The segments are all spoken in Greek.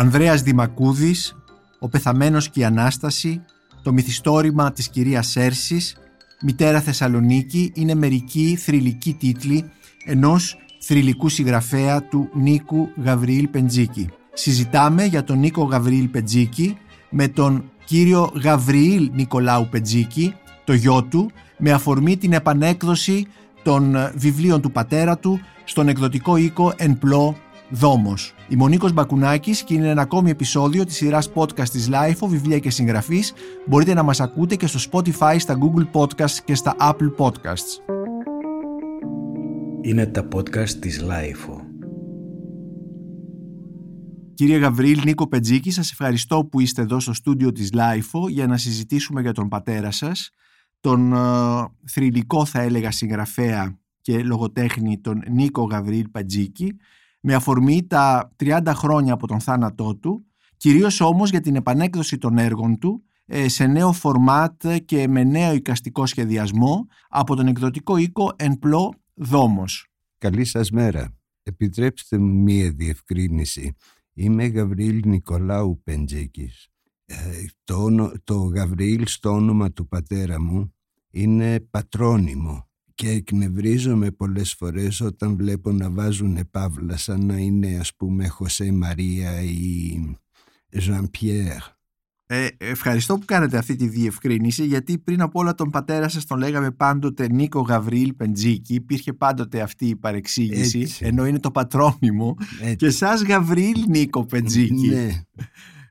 Ανδρέας Δημακούδης, Ο πεθαμένος και η Ανάσταση, το μυθιστόρημα της κυρίας Σέρσης, Μητέρα Θεσσαλονίκη είναι μερικοί θρηλυκοί τίτλοι ενός θρηλυκού συγγραφέα του Νίκου Γαβριήλ Πεντζίκη. Συζητάμε για τον Νίκο Γαβριήλ Πεντζίκη με τον κύριο Γαβριήλ Νικολάου Πεντζίκη, το γιο του, με αφορμή την επανέκδοση των βιβλίων του πατέρα του στον εκδοτικό οίκο Εν Πλώ Δόμος. Είμαι ο Νίκος Μπακουνάκης και είναι ένα ακόμη επεισόδιο της σειράς podcast της LIFO, βιβλία και συγγραφής. Μπορείτε να μας ακούτε και στο Spotify, στα Google Podcasts και στα Apple Podcasts. Είναι τα podcast της LIFO. Κύριε Γαβρίλ Νίκο Πετζίκη, σας ευχαριστώ που είστε εδώ στο στούντιο της LIFO για να συζητήσουμε για τον πατέρα σας, τον uh, θρηλυκό θα έλεγα συγγραφέα και λογοτέχνη τον Νίκο Γαβρίλ Πετζίκη, με αφορμή τα 30 χρόνια από τον θάνατό του, κυρίως όμως για την επανέκδοση των έργων του ε, σε νέο φορμάτ και με νέο οικαστικό σχεδιασμό από τον εκδοτικό οίκο Εν Πλώ Δόμος. Καλή σας μέρα. Επιτρέψτε μου μία διευκρίνηση. Είμαι Γαβρίλ Νικολάου Πεντζίκης. Ε, το, το Γαβρίλ στο όνομα του πατέρα μου είναι πατρόνυμο και εκνευρίζομαι πολλές φορές όταν βλέπω να βάζουν παύλα σαν να είναι ας πούμε Χωσέ Μαρία ή Ζαν Πιέρ. Ε, ευχαριστώ που κάνετε αυτή τη διευκρίνηση γιατί πριν από όλα τον πατέρα σας τον λέγαμε πάντοτε Νίκο Γαβρίλ Πεντζίκη υπήρχε πάντοτε αυτή η παρεξήγηση Έτσι. ενώ είναι το πατρόνυμο Έτσι. και σας Γαβρίλ Νίκο Πεντζίκη ναι.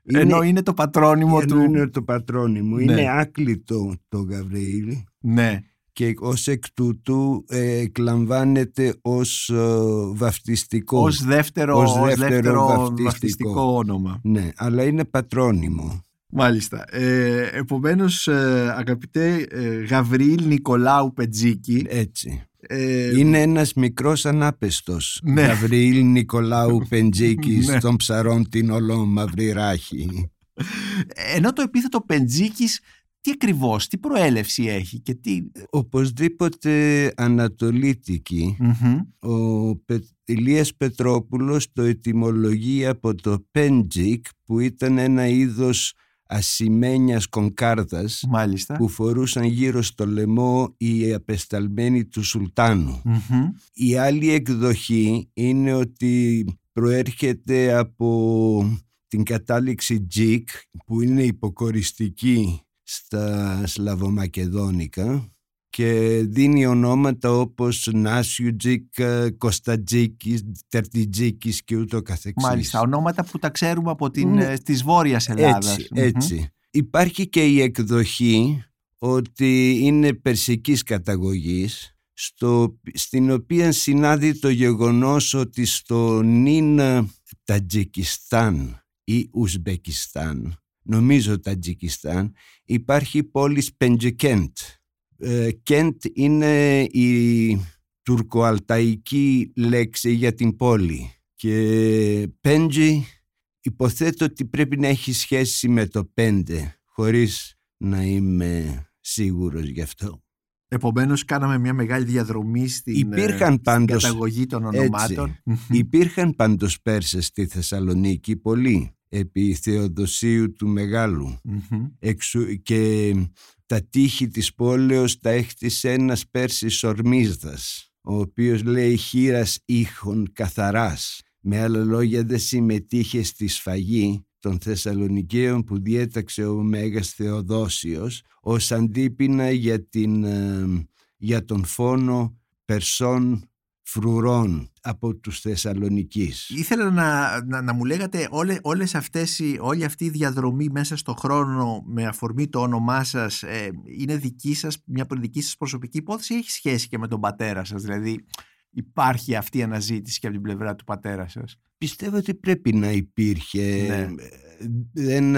ενώ είναι, είναι το πατρόνυμο ενώ του είναι το πατρόνυμο ναι. είναι άκλητο το Γαβρίλ ναι και ως εκ τούτου ε, εκλαμβάνεται ως ε, βαφτιστικό. Ως δεύτερο, ως δεύτερο, βαφτιστικό. βαφτιστικό. όνομα. Ναι, αλλά είναι πατρόνυμο. Μάλιστα. Ε, επομένως, ε, αγαπητέ ε, Γαβρίλ Νικολάου Πετζίκη. Έτσι. Ε, είναι ένας μικρός ανάπεστος. Ναι. Γαβρίλ Νικολάου Πεντζίκης ναι. των ψαρών την ολό μαύρη ράχη. Ενώ το επίθετο Πεντζίκης τι ακριβώς, τι προέλευση έχει και τι... Οπωσδήποτε ανατολίτικη. Ο Πε... Ηλίας Πετρόπουλος το ετυμολογεί από το Πεντζίκ που ήταν ένα είδος ασημένιας κονκάρδας Μάλιστα. που φορούσαν γύρω στο λαιμό οι απεσταλμένοι του σουλτανου Η άλλη εκδοχή είναι ότι προέρχεται από την κατάληξη τζικ που είναι υποκοριστική στα Σλαβομακεδόνικα και δίνει ονόματα όπως Νάσιουτζικ, Κωνστατζίκης, Τερτιτζίκης και ούτω καθεξής. Μάλιστα, ονόματα που τα ξέρουμε από την, ναι. της Βόρειας Ελλάδας. Έτσι, Υπάρχει και η εκδοχή ότι είναι περσικής καταγωγής στο, στην οποία συνάδει το γεγονός ότι στο νυν Τατζικιστάν ή Ουσμπεκιστάν νομίζω Τατζικιστάν, υπάρχει πόλης Πεντζεκέντ. Ε, Κέντ είναι η τουρκοαλταϊκή λέξη για την πόλη και Πέντζι υποθέτω ότι πρέπει να έχει σχέση με το πέντε χωρίς να είμαι σίγουρος γι' αυτό. Επομένως κάναμε μια μεγάλη διαδρομή στην, Υπήρχαν στην πάντως, καταγωγή των ονομάτων. Έτσι, υπήρχαν πάντως Πέρσες στη Θεσσαλονίκη πολλοί επί Θεοδοσίου του μεγαλου και τα τείχη της πόλεως τα έχτισε ένας Πέρσης Ορμίσδας ο οποίος λέει χείρας ήχων καθαράς. Με άλλα λόγια δεν συμμετείχε στη σφαγή των Θεσσαλονικαίων που διέταξε ο Μέγας Θεοδόσιος ως αντίπεινα για, την, ε, για τον φόνο Περσών φρουρών από τους Θεσσαλονικείς. Ήθελα να, να, να μου λέγατε όλε, όλες αυτές, όλη αυτή η διαδρομή μέσα στο χρόνο με αφορμή το όνομά σας ε, είναι δική σας, μια δική σας προσωπική υπόθεση ή έχει σχέση και με τον πατέρα σας, δηλαδή υπάρχει αυτή η αναζήτηση και από την πλευρά του πατέρα σας; Πιστεύω ότι πρέπει να υπήρχε. Ναι. Δεν,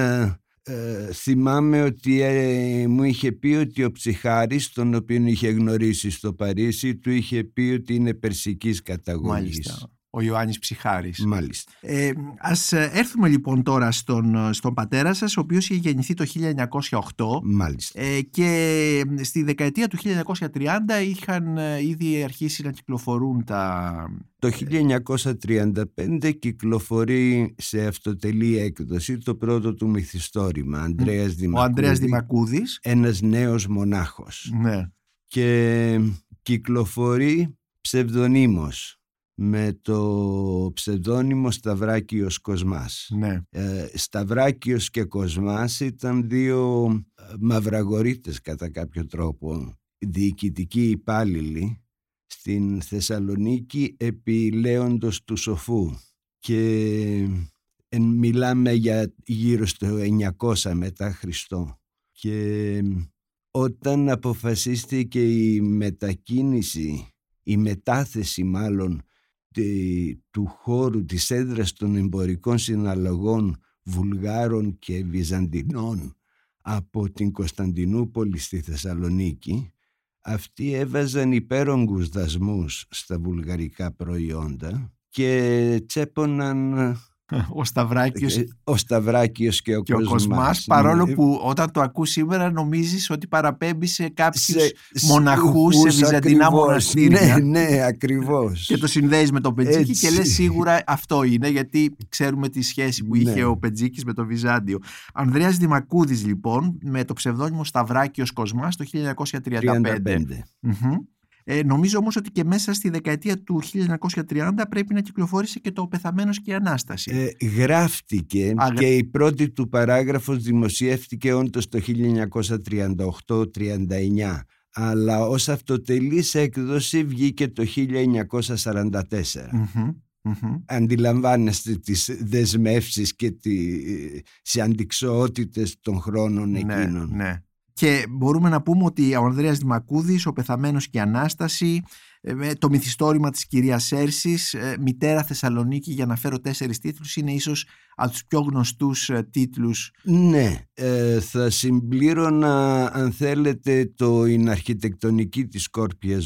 ε, θυμάμαι ότι ε, μου είχε πει ότι ο ψυχάρης τον οποίο είχε γνωρίσει στο Παρίσι του είχε πει ότι είναι περσικής καταγωγής. Μάλιστα. Ο Ιωάννης Ψυχάρης. Μάλιστα. Ε, ας έρθουμε λοιπόν τώρα στον, στον πατέρα σας, ο οποίος είχε γεννηθεί το 1908 Μάλιστα. ε, και στη δεκαετία του 1930 είχαν ε, ήδη αρχίσει να κυκλοφορούν τα... Το 1935 κυκλοφορεί σε αυτοτελή έκδοση το πρώτο του μυθιστόρημα, Ανδρέας Ο Ανδρέας Δημακούδης. Ένας νέος μονάχος. Ναι. Και κυκλοφορεί ψευδονύμος με το ψευδόνυμο Σταυράκιος Κοσμάς. Ναι. Ε, Σταυράκιος και Κοσμάς ήταν δύο ε, μαυραγορείτες κατά κάποιο τρόπο, διοικητικοί υπάλληλοι στην Θεσσαλονίκη επί Λέοντος του Σοφού και ε, μιλάμε για γύρω στο 900 μετά Χριστό και όταν αποφασίστηκε η μετακίνηση η μετάθεση μάλλον του χώρου της έδρας των εμπορικών συναλλαγών Βουλγάρων και Βυζαντινών από την Κωνσταντινούπολη στη Θεσσαλονίκη αυτοί έβαζαν υπέρογκους δασμούς στα βουλγαρικά προϊόντα και τσέποναν ο Σταυράκιος, ε, ο Σταυράκιος και ο, και ο Κοσμάς, παρόλο που όταν το ακούς σήμερα νομίζεις ότι παραπέμπει σε κάποιους σε, μοναχούς σε βυζαντινά μοναστήρια. Ναι, ναι, ακριβώς. Και το συνδέεις με τον Πετζίκη και λες σίγουρα αυτό είναι γιατί ξέρουμε τη σχέση που είχε ναι. ο Πετζίκης με το Βυζάντιο. Ανδρέας Δημακούδης λοιπόν με το ψευδόνυμο Σταυράκιος Κοσμάς το 1935. 35. Ε, νομίζω όμως ότι και μέσα στη δεκαετία του 1930 πρέπει να κυκλοφόρησε και το «Πεθαμένος και η Ανάσταση». Ε, γράφτηκε και η πρώτη του παράγραφος δημοσιεύτηκε όντως το 1938-39 αλλά ως αυτοτελής έκδοση βγήκε το 1944. Mm-hmm. Αντιλαμβάνεστε τις δεσμεύσεις και τις αντικσοότητες των χρόνων ναι, εκείνων. Ναι. Και μπορούμε να πούμε ότι ο Ανδρέας Δημακούδης, ο Πεθαμένος και η Ανάσταση, ε, το μυθιστόρημα της κυρίας Σέρσης, ε, Μητέρα Θεσσαλονίκη, για να φέρω τέσσερις τίτλους, είναι ίσως από τους πιο γνωστούς ε, τίτλους. Ναι, θα συμπλήρωνα αν θέλετε το «Η αρχιτεκτονική της σκόρπια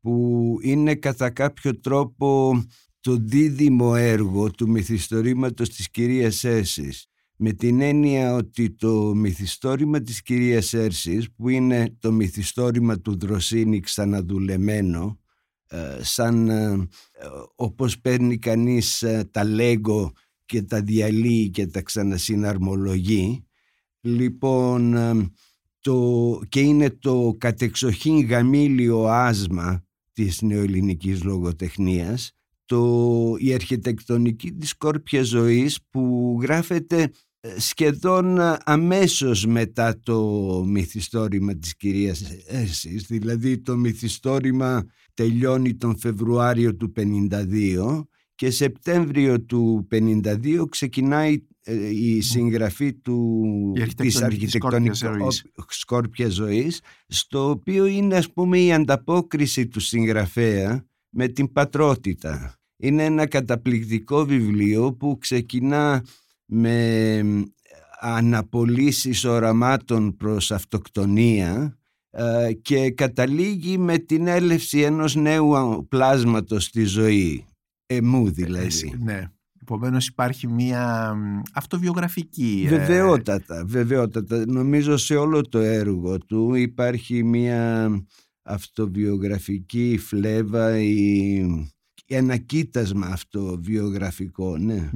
που είναι κατά κάποιο τρόπο το δίδυμο έργο του μυθιστορήματος της κυρίας Σέρσης με την έννοια ότι το μυθιστόρημα της κυρίας Έρσης που είναι το μυθιστόρημα του Δροσίνη ξαναδουλεμένο ε, σαν ε, όπως παίρνει κανείς ε, τα λέγκο και τα διαλύει και τα ξανασυναρμολογεί λοιπόν το, και είναι το κατεξοχήν γαμήλιο άσμα της νεοελληνικής λογοτεχνίας το, η αρχιτεκτονική της σκόρπια ζωής που γράφεται σχεδόν αμέσως μετά το μυθιστόρημα της κυρίας Έρσης δηλαδή το μυθιστόρημα τελειώνει τον Φεβρουάριο του 52 και Σεπτέμβριο του 52 ξεκινάει ε, η συγγραφή του, η της αρχιτεκτονικής σκόρπιας ζωής στο οποίο είναι ας πούμε η ανταπόκριση του συγγραφέα με την πατρότητα. Είναι ένα καταπληκτικό βιβλίο που ξεκινά με αναπολύσεις οραμάτων προς αυτοκτονία ε, και καταλήγει με την έλευση ενός νέου πλάσματος στη ζωή, εμού ε, δηλαδή. ναι. Επομένως υπάρχει μια αυτοβιογραφική... Ε, βεβαιότατα, βεβαιότατα. Νομίζω σε όλο το έργο του υπάρχει μια αυτοβιογραφική φλέβα ή ένα κοίτασμα αυτό βιογραφικό, ναι.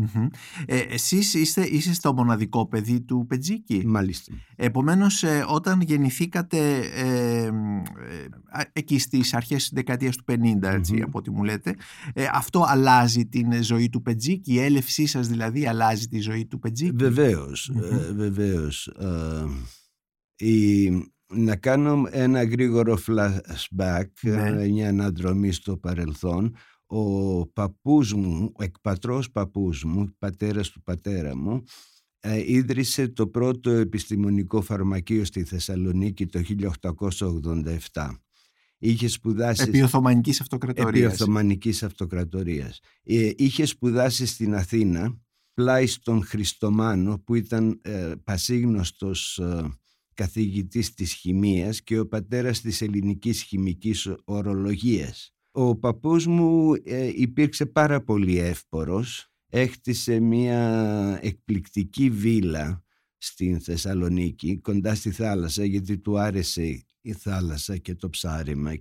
Ε, εσείς είστε, είστε στο μοναδικό παιδί του Πετζίκη; Μάλιστα. Επομένως, ε, όταν γεννηθήκατε ε, ε, εκεί στις αρχές της δεκαετίας του 50, ετσι από ό,τι μου λέτε, ε, αυτό αλλάζει την ζωή του Πετζίκη, η έλευσή σας δηλαδή αλλάζει τη ζωή του Πετζίκη; Βεβαίως, βεβαίως. Η, να κάνω ένα γρήγορο flashback, ναι. μια αναδρομή στο παρελθόν ο παππούς μου, ο εκπατρός παππούς μου, πατέρας του πατέρα μου, ε, ίδρυσε το πρώτο επιστημονικό φαρμακείο στη Θεσσαλονίκη το 1887. Είχε σπουδάσει... Επί Οθωμανικής Αυτοκρατορίας. Επί Οθωμανικής Αυτοκρατορίας. Ε, είχε σπουδάσει στην Αθήνα, πλάι στον Χριστομάνο, που ήταν ε, πασίγνωστος ε, καθηγητής της χημείας και ο πατέρας της ελληνικής χημικής ορολογίας. Ο παππούς μου ε, υπήρξε πάρα πολύ εύπορος. Έχτισε μια εκπληκτική βίλα στην Θεσσαλονίκη κοντά στη θάλασσα γιατί του άρεσε η θάλασσα και το ψάρεμα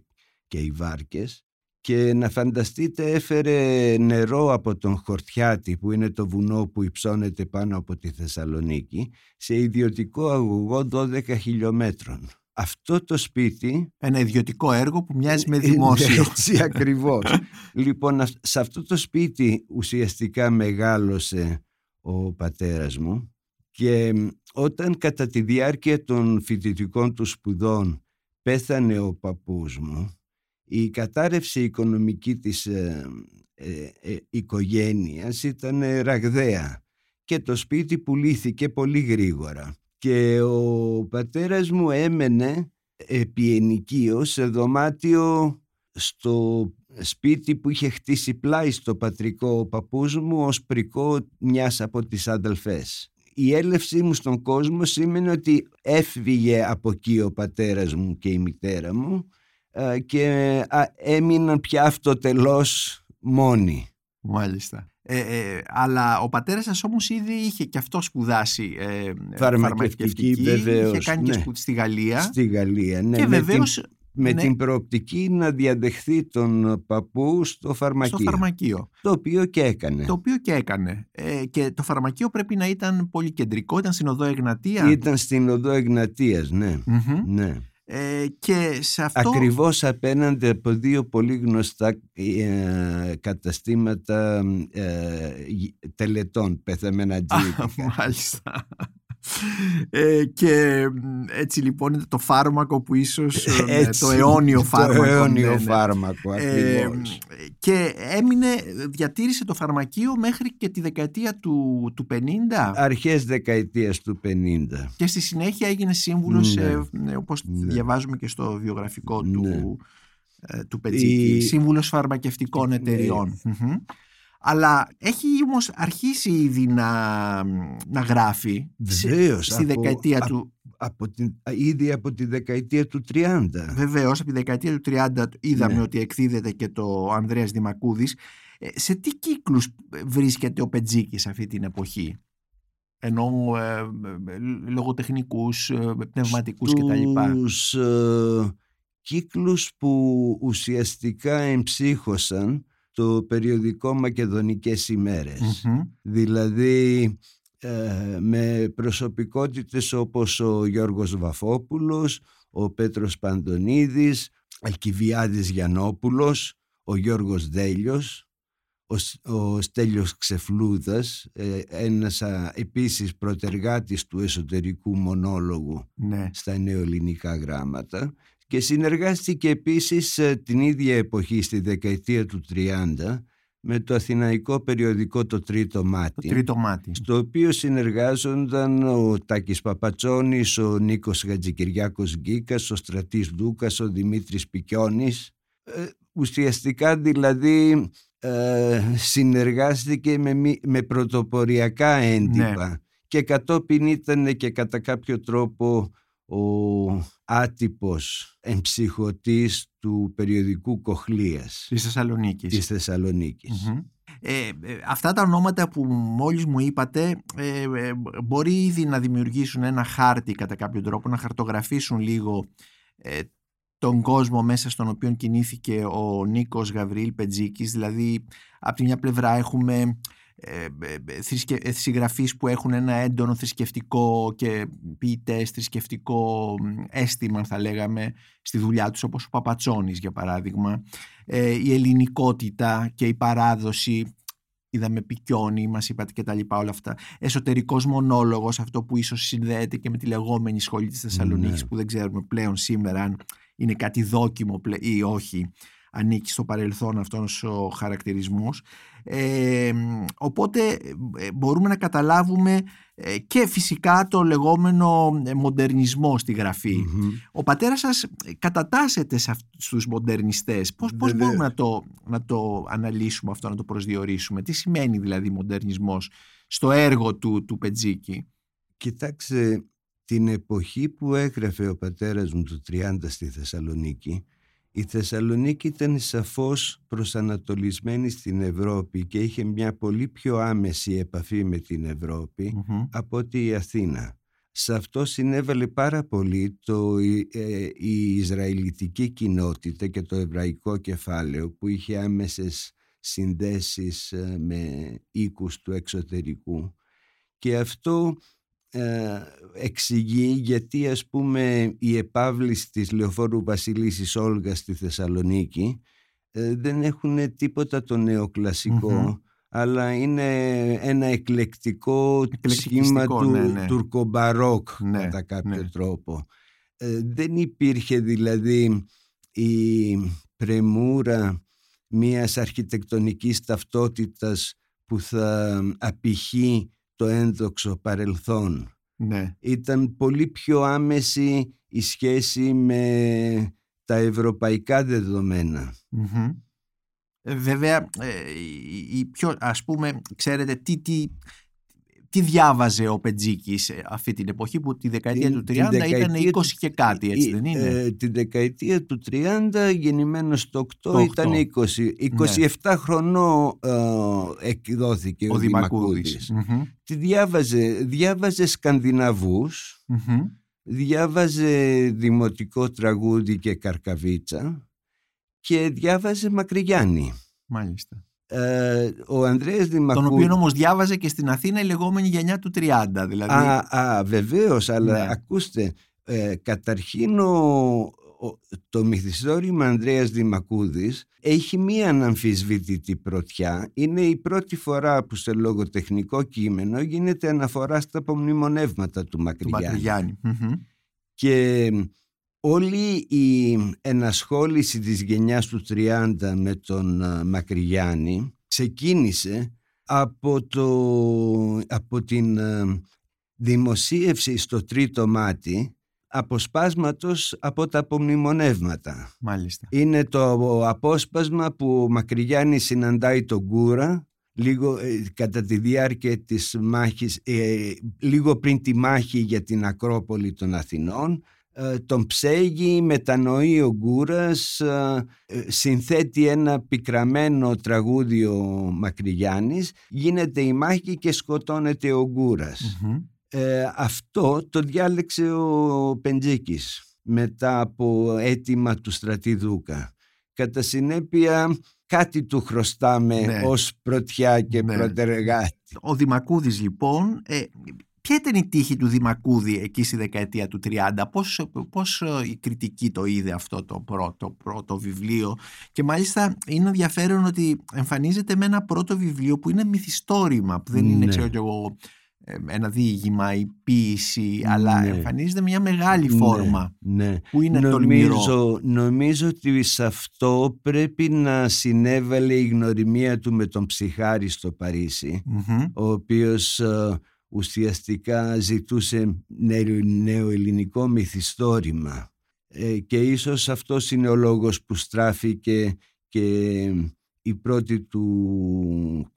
και οι βάρκες και να φανταστείτε έφερε νερό από τον Χορτιάτη που είναι το βουνό που υψώνεται πάνω από τη Θεσσαλονίκη σε ιδιωτικό αγωγό 12 χιλιόμετρων. Αυτό το σπίτι... Ένα ιδιωτικό έργο που μοιάζει με δημόσιο. Έτσι ακριβώς. λοιπόν, σε αυτό το σπίτι ουσιαστικά μεγάλωσε ο πατέρας μου και όταν κατά τη διάρκεια των φοιτητικών του σπουδών πέθανε ο παππούς μου, η κατάρρευση οικονομική της ε, ε, ε οικογένειας ήταν ραγδαία και το σπίτι πουλήθηκε πολύ γρήγορα και ο πατέρας μου έμενε επί ενοικείο σε δωμάτιο στο σπίτι που είχε χτίσει πλάι στο πατρικό ο παππούς μου ως πρικό μιας από τις αδελφές η έλευσή μου στον κόσμο σήμαινε ότι έφυγε από εκεί ο πατέρας μου και η μητέρα μου και έμειναν πια αυτοτελώς μόνοι. Μάλιστα. Ε, ε, αλλά ο πατέρας σας όμως ήδη είχε και αυτό σπουδάσει ε, φαρμακευτική, βεβαίως, είχε κάνει ναι. και σπουδή στη Γαλλία. Στη Γαλλία, ναι. Και βεβαίως με ναι. την προοπτική να διαδεχθεί τον παππού στο φαρμακείο. Στο φαρμακείο. Το οποίο και έκανε. Το οποίο και έκανε. Ε, και το φαρμακείο πρέπει να ήταν πολύ κεντρικό, ήταν στην οδό Εγνατίας. Ήταν στην οδό Εγνατίας, ναι. ναι. Ε, και σε αυτό... Ακριβώς απέναντι από δύο πολύ γνωστά ε, καταστήματα ε, τελετών, πεθαμένα τζίδικα. Μάλιστα. Ε, και έτσι λοιπόν είναι το φάρμακο που ίσως ε, το αιώνιο φάρμακο το αιώνιο ναι, ναι. φάρμακο ε, και έμεινε διατήρησε το φαρμακείο μέχρι και τη δεκαετία του, του 50 αρχές δεκαετίας του 50 και στη συνέχεια έγινε σύμβουλος ναι. όπως ναι. διαβάζουμε και στο βιογραφικό του ναι. του Πετζίκη, η... σύμβουλος φαρμακευτικών ναι. εταιριών αλλά έχει όμως αρχίσει ήδη να, να γράφει Βεβαίως, στη από, δεκαετία του... Από την, ήδη από τη δεκαετία του 30. Βεβαίως, από τη δεκαετία του 30 είδαμε ναι. ότι εκδίδεται και το Ανδρέας Δημακούδης. Ε, σε τι κύκλους βρίσκεται ο Πετζίκης αυτή την εποχή; ενώ ε, ε λογοτεχνικούς, ε, πνευματικούς Στους, κτλ. Στους ε, κύκλους που ουσιαστικά εμψύχωσαν το περιοδικό Μακεδονικές Δηλαδή ε, με προσωπικότητες όπως ο Γιώργος Βαφόπουλος, ο Πέτρος Παντονίδης, Αλκιβιάδης Γιαννόπουλος, ο Γιώργος Δέλιος, ο, ο Στέλιος Ξεφλούδας, ε, ένας α, επίσης προτεργάτης του εσωτερικού μονόλογου ναι. στα νεοελληνικά γράμματα και συνεργάστηκε επίσης ε, την ίδια εποχή στη δεκαετία του 30 με το αθηναϊκό περιοδικό το Τρίτο Μάτι, το Τρίτο Μάτι. στο οποίο συνεργάζονταν ο Τάκης Παπατσόνης, ο Νίκος Γατζικυριάκος Γκίκας, ο Στρατής Δούκας, ο Δημήτρης Πικιώνης. Ε, ουσιαστικά δηλαδή ε, συνεργάστηκε με, με πρωτοποριακά έντυπα ναι. και κατόπιν ήταν και κατά κάποιο τρόπο ο άτυπος εμψυχωτής του περιοδικού Κοχλίας της Θεσσαλονίκης. Της θεσσαλονικης Ε, ε, αυτά τα ονόματα που μόλις μου είπατε ε, ε, μπορεί ήδη να δημιουργήσουν ένα χάρτη κατά κάποιο τρόπο, να χαρτογραφήσουν λίγο τον κόσμο μέσα στον οποίο κινήθηκε ο Νίκος Γαβρίλ Πετζίκης. Δηλαδή από τη μια πλευρά έχουμε ε, ε, ε, συγγραφείς που έχουν ένα έντονο θρησκευτικό και ποιητές θρησκευτικό αίσθημα θα λέγαμε στη δουλειά τους όπως ο Παπατσόνης για παράδειγμα. Η ελληνικότητα και η παράδοση είδαμε πικιόνι, μας είπατε και τα λοιπά όλα αυτά. Εσωτερικός μονόλογος αυτό που ίσως συνδέεται και με τη λεγόμενη σχολή της Θεσσαλονίκης ναι. που δεν ξέρουμε πλέον σήμερα αν είναι κάτι δόκιμο ή όχι ανήκει στο παρελθόν αυτός ο χαρακτηρισμός. Ε, οπότε ε, μπορούμε να καταλάβουμε ε, και φυσικά το λεγόμενο μοντερνισμό στη γραφη Ο πατέρας σας κατατάσσεται σε στους μοντερνιστές. Πώς, πώς μπορούμε να το, να το αναλύσουμε αυτό, να το προσδιορίσουμε; Τι σημαίνει δηλαδή μοντερνισμός στο έργο του, του Πετζίκη; Κοιτάξτε, την εποχή που έγραφε ο πατέρας μου το 30 στη Θεσσαλονίκη Η Θεσσαλονίκη ήταν σαφώς προσανατολισμένη στην Ευρώπη και είχε μια πολύ πιο άμεση επαφή με την ευρωπη από ότι η Αθήνα. Σε αυτό συνέβαλε πάρα πολύ το, ε, η Ισραηλιτική κοινότητα και το εβραϊκό κεφάλαιο που είχε άμεσες συνδέσεις ε, με οίκους του εξωτερικού και αυτό ε, εξηγεί γιατί ας πούμε η επάβληση της Λεωφόρου Βασιλίσης Όλγας στη Θεσσαλονίκη ε, δεν έχουν τίποτα το νεοκλασικο αλλά είναι ένα εκλεκτικό σχήμα του ναι, ναι. τουρκομπαρόκ ναι, κατά κάποιο ναι. τρόπο. Ε, δεν υπήρχε δηλαδή η πρεμούρα μιας αρχιτεκτονικής ταυτότητας που θα απηχεί το ένδοξο παρελθόν. Ναι. Ήταν πολύ πιο άμεση η σχέση με τα ευρωπαϊκά ε, βέβαια, ε, η, πιο, ας πούμε, ξέρετε τι, τι, τι διάβαζε ο Πεντζίκης αυτή την εποχή που τη δεκαετία του 30 ήταν 20 και κάτι, έτσι δεν είναι; Ε, τη δεκαετία του 30 γεννημένος το 8, ήταν 20. 27 χρονών ε, εκδόθηκε ο, ο Δημακούδης. Τη διάβαζε, διάβαζε διάβαζε δημοτικό τραγούδι και καρκαβίτσα και διάβαζε Μακρυγιάννη. Μάλιστα. Ε, ο Ανδρέας Δημακού... Τον οποίο όμως διάβαζε και στην Αθήνα η λεγόμενη γενιά του 30. Δηλαδή... Α, α βεβαίως, αλλά ναι. ακούστε, ε, καταρχήν ο, το μυθιστόρημα Ανδρέας Δημακούδης έχει μία αναμφισβήτητη πρωτιά. Είναι η πρώτη φορά που σε λογοτεχνικό κείμενο γίνεται αναφορά στα απομνημονεύματα του Μακρυγιάννη. Και όλη η ενασχόληση της γενιάς του 30 με τον Μακρυγιάννη ξεκίνησε από, το, από την δημοσίευση στο τρίτο μάτι αποσπάσματος από τα απομνημονεύματα. Μάλιστα. Είναι το απόσπασμα που ο Μακρυγιάννη συναντάει τον Κούρα λίγο ε, κατά τη διάρκεια της μάχης, ε, λίγο πριν τη μάχη για την Ακρόπολη των Αθηνών ε, τον ψέγει, μετανοεί ο Γκούρας, ε, ε, συνθέτει ένα πικραμένο τραγούδι ο Μακρυγιάννης, γίνεται η μάχη και σκοτώνεται ο γκουρας αυτό το διάλεξε ο Πεντζίκης μετά από αίτημα του στρατιδούκα. Κατά συνέπεια κάτι του χρωστάμε ναι. ως πρωτιά και ναι. προτεργάτη. Ο Δημακούδης λοιπόν Ποια ήταν η τύχη του Δημακούδη εκεί στη δεκαετία του 30, πώς, πώς ε, η κριτική το είδε αυτό το πρώτο, πρώτο βιβλίο; Και μάλιστα είναι ενδιαφέρον ότι εμφανίζεται με ένα πρώτο βιβλίο που είναι μυθιστόρημα, που δεν είναι ναι. ξέρω εγώ ένα διήγημα, η ποίηση, αλλά ναι. εμφανίζεται μια μεγάλη ναι, φόρμα ναι. που είναι νομίζω, τολμηρό. Νομίζω ότι σε αυτό πρέπει να συνέβαλε η γνωριμία του με τον Ψυχάρη στο παρισι ο οποίος ε, ουσιαστικά ζητούσε νέο ελληνικό μυθιστόρημα ε, και ίσως αυτός είναι ο λόγος που στράφηκε και η πρώτη του,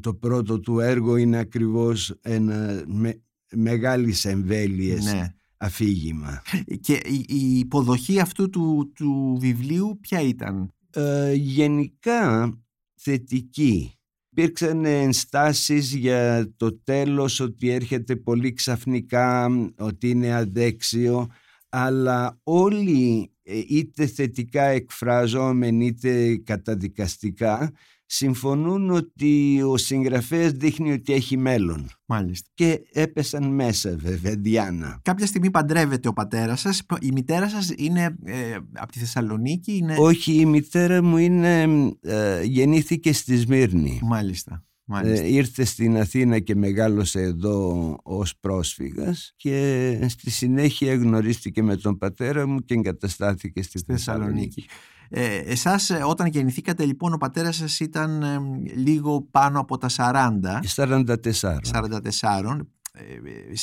το πρώτο του έργο είναι ακριβώς ένα με, μεγάλης εμβέλειες ναι. αφήγημα. Και η, υποδοχή αυτού του, του βιβλίου ποια ήταν; Ε, γενικά θετική υπήρξαν ενστάσεις για το τέλος ότι έρχεται πολύ ξαφνικά, ότι είναι αδέξιο αλλά όλοι ε, είτε θετικά εκφραζόμενοι είτε καταδικαστικά συμφωνούν ότι ο συγγραφέας δείχνει ότι έχει μέλλον. Μάλιστα. Και έπεσαν μέσα βέβαια, Διάννα. Κάποια στιγμή παντρεύεται ο πατέρας σας. Η μητέρα σας είναι ε, από τη Θεσσαλονίκη. Είναι... Όχι, η μητέρα μου είναι, ε, γεννήθηκε στη Σμύρνη. Μάλιστα. Ε, ήρθε στην Αθήνα και μεγάλωσε εδώ ως πρόσφυγας και στη συνέχεια γνωρίστηκε με τον πατέρα μου και εγκαταστάθηκε στη, Θεσσαλονίκη. Ε, εσάς ε, όταν γεννηθήκατε λοιπόν ο πατέρας σας ήταν ε, λίγο πάνω από τα 40. 44. 44.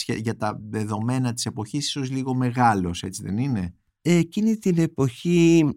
Ε, για τα δεδομένα της εποχής ίσως λίγο μεγάλος έτσι δεν είναι; Εκείνη την εποχή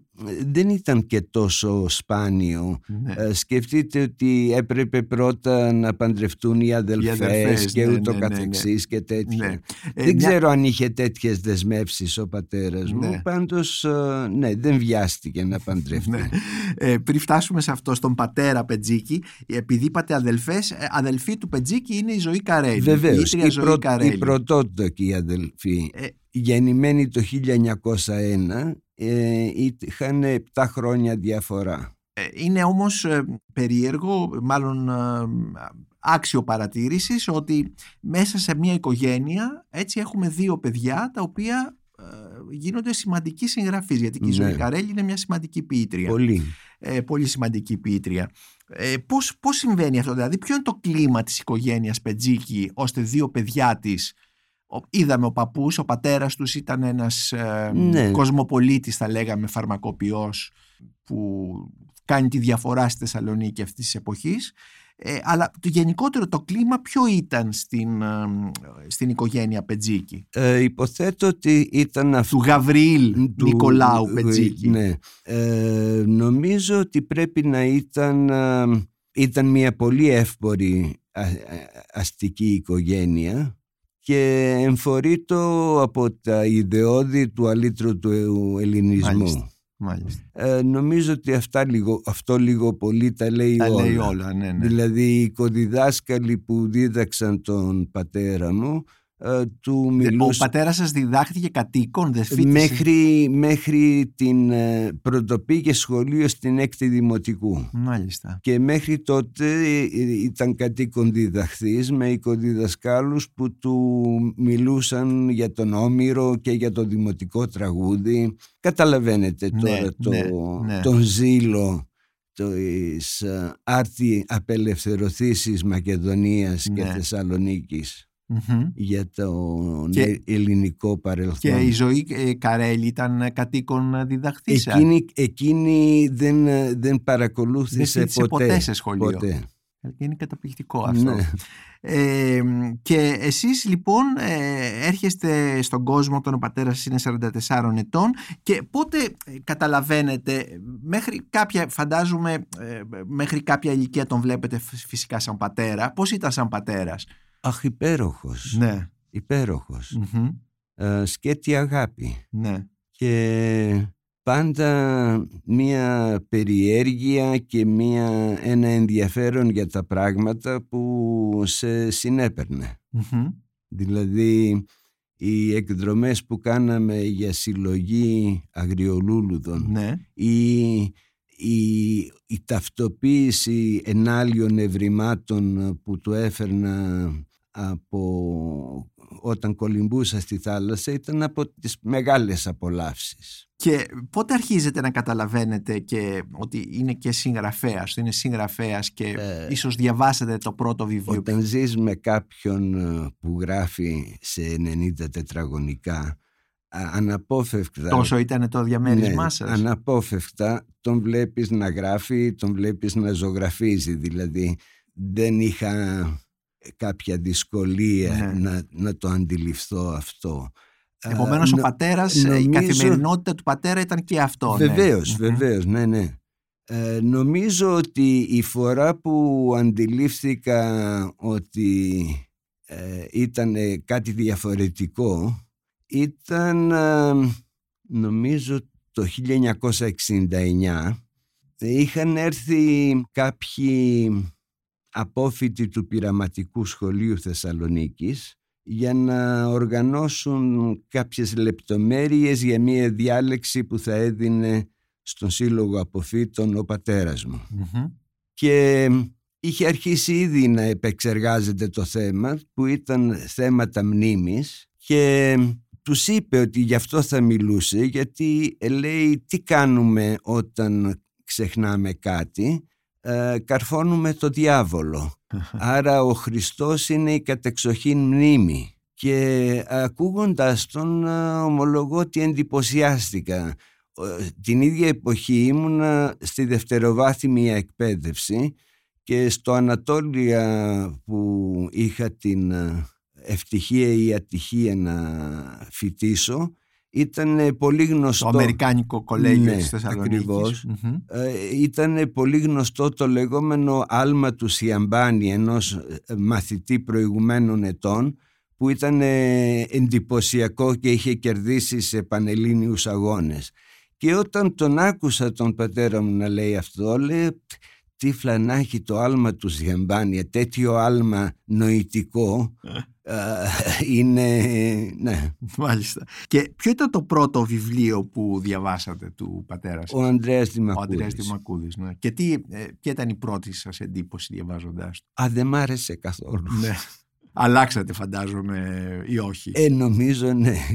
δεν ήταν και τόσο σπάνιο. Ναι. Ε, σκεφτείτε ότι έπρεπε πρώτα να παντρευτούν οι αδελφές, αδελφές, και ναι, ούτω ναι, ναι, ναι. καθεξής και τέτοια. Ναι. Ε, δεν μια- ξέρω αν είχε τέτοιες δεσμεύσεις ο πατέρας μου. Ναι. Πάντως, ε, ναι, δεν βιάστηκε να παντρευτεί. Ναι. Ε, πριν φτάσουμε σε αυτό, στον πατέρα Πετζίκη, επειδή είπατε αδελφές, ε, αδελφή του Πετζίκη είναι η Ζωή Καρέλη. Βεβαίως, η, η, ίδια Ζωή πρω, Καρέλη. η πρωτότοκη αδελφή, Ε, γεννημένη το 1901, ε, είχαν 7 χρόνια διαφορά. Ε, Είναι όμως ε, περίεργο, μάλλον ε, άξιο παρατήρησης, ότι μέσα σε μια οικογένεια έτσι έχουμε δύο παιδιά τα οποία ε, γίνονται σημαντικοί συγγραφείς γιατί και η Ναι. Ζωή Καρέλη είναι μια σημαντική ποιήτρια. Πολύ. ε, πολύ σημαντική ποιήτρια. Ε, πώς, πώς συμβαίνει αυτό, δηλαδή ποιο είναι το κλίμα της οικογένειας Πετζίκη ώστε δύο παιδιά της ο- είδαμε ο παππούς, ο πατέρας τους ήταν ένας ε, Ναι. κοσμοπολίτης θα λέγαμε φαρμακοποιός που κάνει τη διαφορά στη Θεσσαλονίκη αυτής της εποχής ε, αλλά το γενικότερο το κλίμα ποιο ήταν στην, ε, στην οικογένεια Πετζίκη; Ε, υποθέτω ότι ήταν αυτό. του Γαβριήλ του- Νικολάου ε, Πετζίκη Ναι. Ε, νομίζω ότι πρέπει να ήταν, ε, ήταν μια πολύ εύπορη α- α- αστική οικογένεια και εμφορείτο από τα ιδεώδη του αλήτρου του ελληνισμού. Μάλιστα. Μάλιστα. Ε, νομίζω ότι αυτά λίγο, αυτό λίγο πολύ τα λέει Τα όλα. λέει όλα, ναι, ναι. Δηλαδή οι οικοδιδάσκαλοι που δίδαξαν τον πατέρα μου ε, του Ο μιλούσαν πατέρας σας διδάχτηκε κατοίκον, δεν φίτησε. μέχρι, μέχρι την ε, πρωτοπήγε σχολείο στην έκτη δημοτικού. Μάλιστα. Και μέχρι τότε ε, ήταν κατοίκον διδαχθής με οικοδιδασκάλους που του μιλούσαν για τον Όμηρο και για το δημοτικό τραγούδι. Καταλαβαίνετε Ναι, τώρα το, ναι, ναι. τον ζήλο της ε, άρτη απελευθερωθήσης Μακεδονίας και Ναι. Θεσσαλονίκης Μμμ. για το Και- ελληνικό παρελθόν. Και η ζωή ε, Καρέλη ήταν κατοίκον διδαχθής. Εκείνη, εκείνη δεν, δεν παρακολούθησε Δεν φίτησε ποτέ. ποτέ σε σχολείο. Ποτέ. Και είναι καταπληκτικό αυτό. Ναι. Ε, και εσείς λοιπόν ε, έρχεστε στον κόσμο όταν ο πατέρας σας είναι 44 ετών και πότε ε, καταλαβαίνετε μέχρι κάποια φαντάζομαι ε, μέχρι κάποια ηλικία τον βλέπετε φυσ- φυσικά σαν πατέρα πώς ήταν σαν πατέρας; Αχ, υπέροχος. ναι, Υπέροχος. Μμμ. Ε, σκέτη αγάπη. ναι. Και πάντα μία περιέργεια και μία, ένα ενδιαφέρον για τα πράγματα που σε συνέπαιρνε. Μμμ. Δηλαδή οι εκδρομές που κάναμε για συλλογή αγριολούλουδων ναι. η, η, η ταυτοποίηση ενάλιων ευρημάτων που του έφερνα από όταν κολυμπούσα στη θάλασσα ήταν από τις μεγάλες απολαύσεις. Και πότε αρχίζετε να καταλαβαίνετε και ότι είναι και συγγραφέας, ότι είναι συγγραφέας και Ε, ίσως διαβάσετε το πρώτο βιβλίο; Όταν ζεις με κάποιον ε, που γράφει σε 90 τετραγωνικά α- αναπόφευκτα Τόσο ήταν το διαμέρισμά Ναι, σας; αναπόφευκτα τον βλέπεις να γράφει, τον βλέπεις να ζωγραφίζει δηλαδή δεν είχα κάποια δυσκολία Ναι. να, να το αντιληφθώ αυτό. Επομένως Α, ο νο- πατέρας, η νομίζω- καθημερινότητα του πατέρα ήταν και αυτό. ναι. Βεβαίως, Μμμ. βεβαίως, ναι, ναι. Ε, νομίζω ότι η φορά που αντιλήφθηκα ότι ε, ήταν κάτι διαφορετικό ήταν ε, νομίζω το 1969 είχαν έρθει κάποιοι απόφοιτοι του πειραματικού σχολείου Θεσσαλονίκης για να οργανώσουν κάποιες λεπτομέρειες για μια διάλεξη που θα έδινε στον Σύλλογο Αποφύτων ο πατέρας μου. Μμμ. Και είχε αρχίσει ήδη να επεξεργάζεται το θέμα που ήταν θέματα μνήμης και τους είπε ότι γι' αυτό θα μιλούσε γιατί ε, λέει τι κάνουμε όταν ξεχνάμε κάτι ε, καρφώνουμε το διάβολο. Άρα ο Χριστός είναι η κατεξοχήν μνήμη. Και ακούγοντας τον ε, ομολογώ ότι εντυπωσιάστηκα. Ε, την ίδια εποχή ήμουνα στη δευτεροβάθμια εκπαίδευση και στο Ανατόλια που είχα την ε, ευτυχία ή ατυχία να φοιτήσω ήταν πολύ γνωστό. Το Αμερικάνικο Κολέγιο ναι, της Θεσσαλονίκης. Ακριβώς. Ε, ήταν πολύ γνωστό το λεγόμενο άλμα του Σιαμπάνη ενός ε, μαθητή προηγουμένων ετών που ήταν ε, εντυπωσιακό και είχε κερδίσει σε πανελλήνιους αγώνες. Και όταν τον άκουσα τον πατέρα μου να λέει αυτό, λέει τι φλανάχει το άλμα του Σιαμπάνη, τέτοιο άλμα νοητικό είναι, ναι. Μάλιστα. Και ποιο ήταν το πρώτο βιβλίο που διαβάσατε του πατέρα σας; Ο Ανδρέας Δημακούδης. Ο Ανδρέας Δημακούδης, ναι. Και τι, ε, ποια ήταν η πρώτη σας εντύπωση διαβάζοντάς του; Α, δεν μ' άρεσε καθόλου. Ναι. Αλλάξατε φαντάζομαι ή όχι; Ε, νομίζω ναι.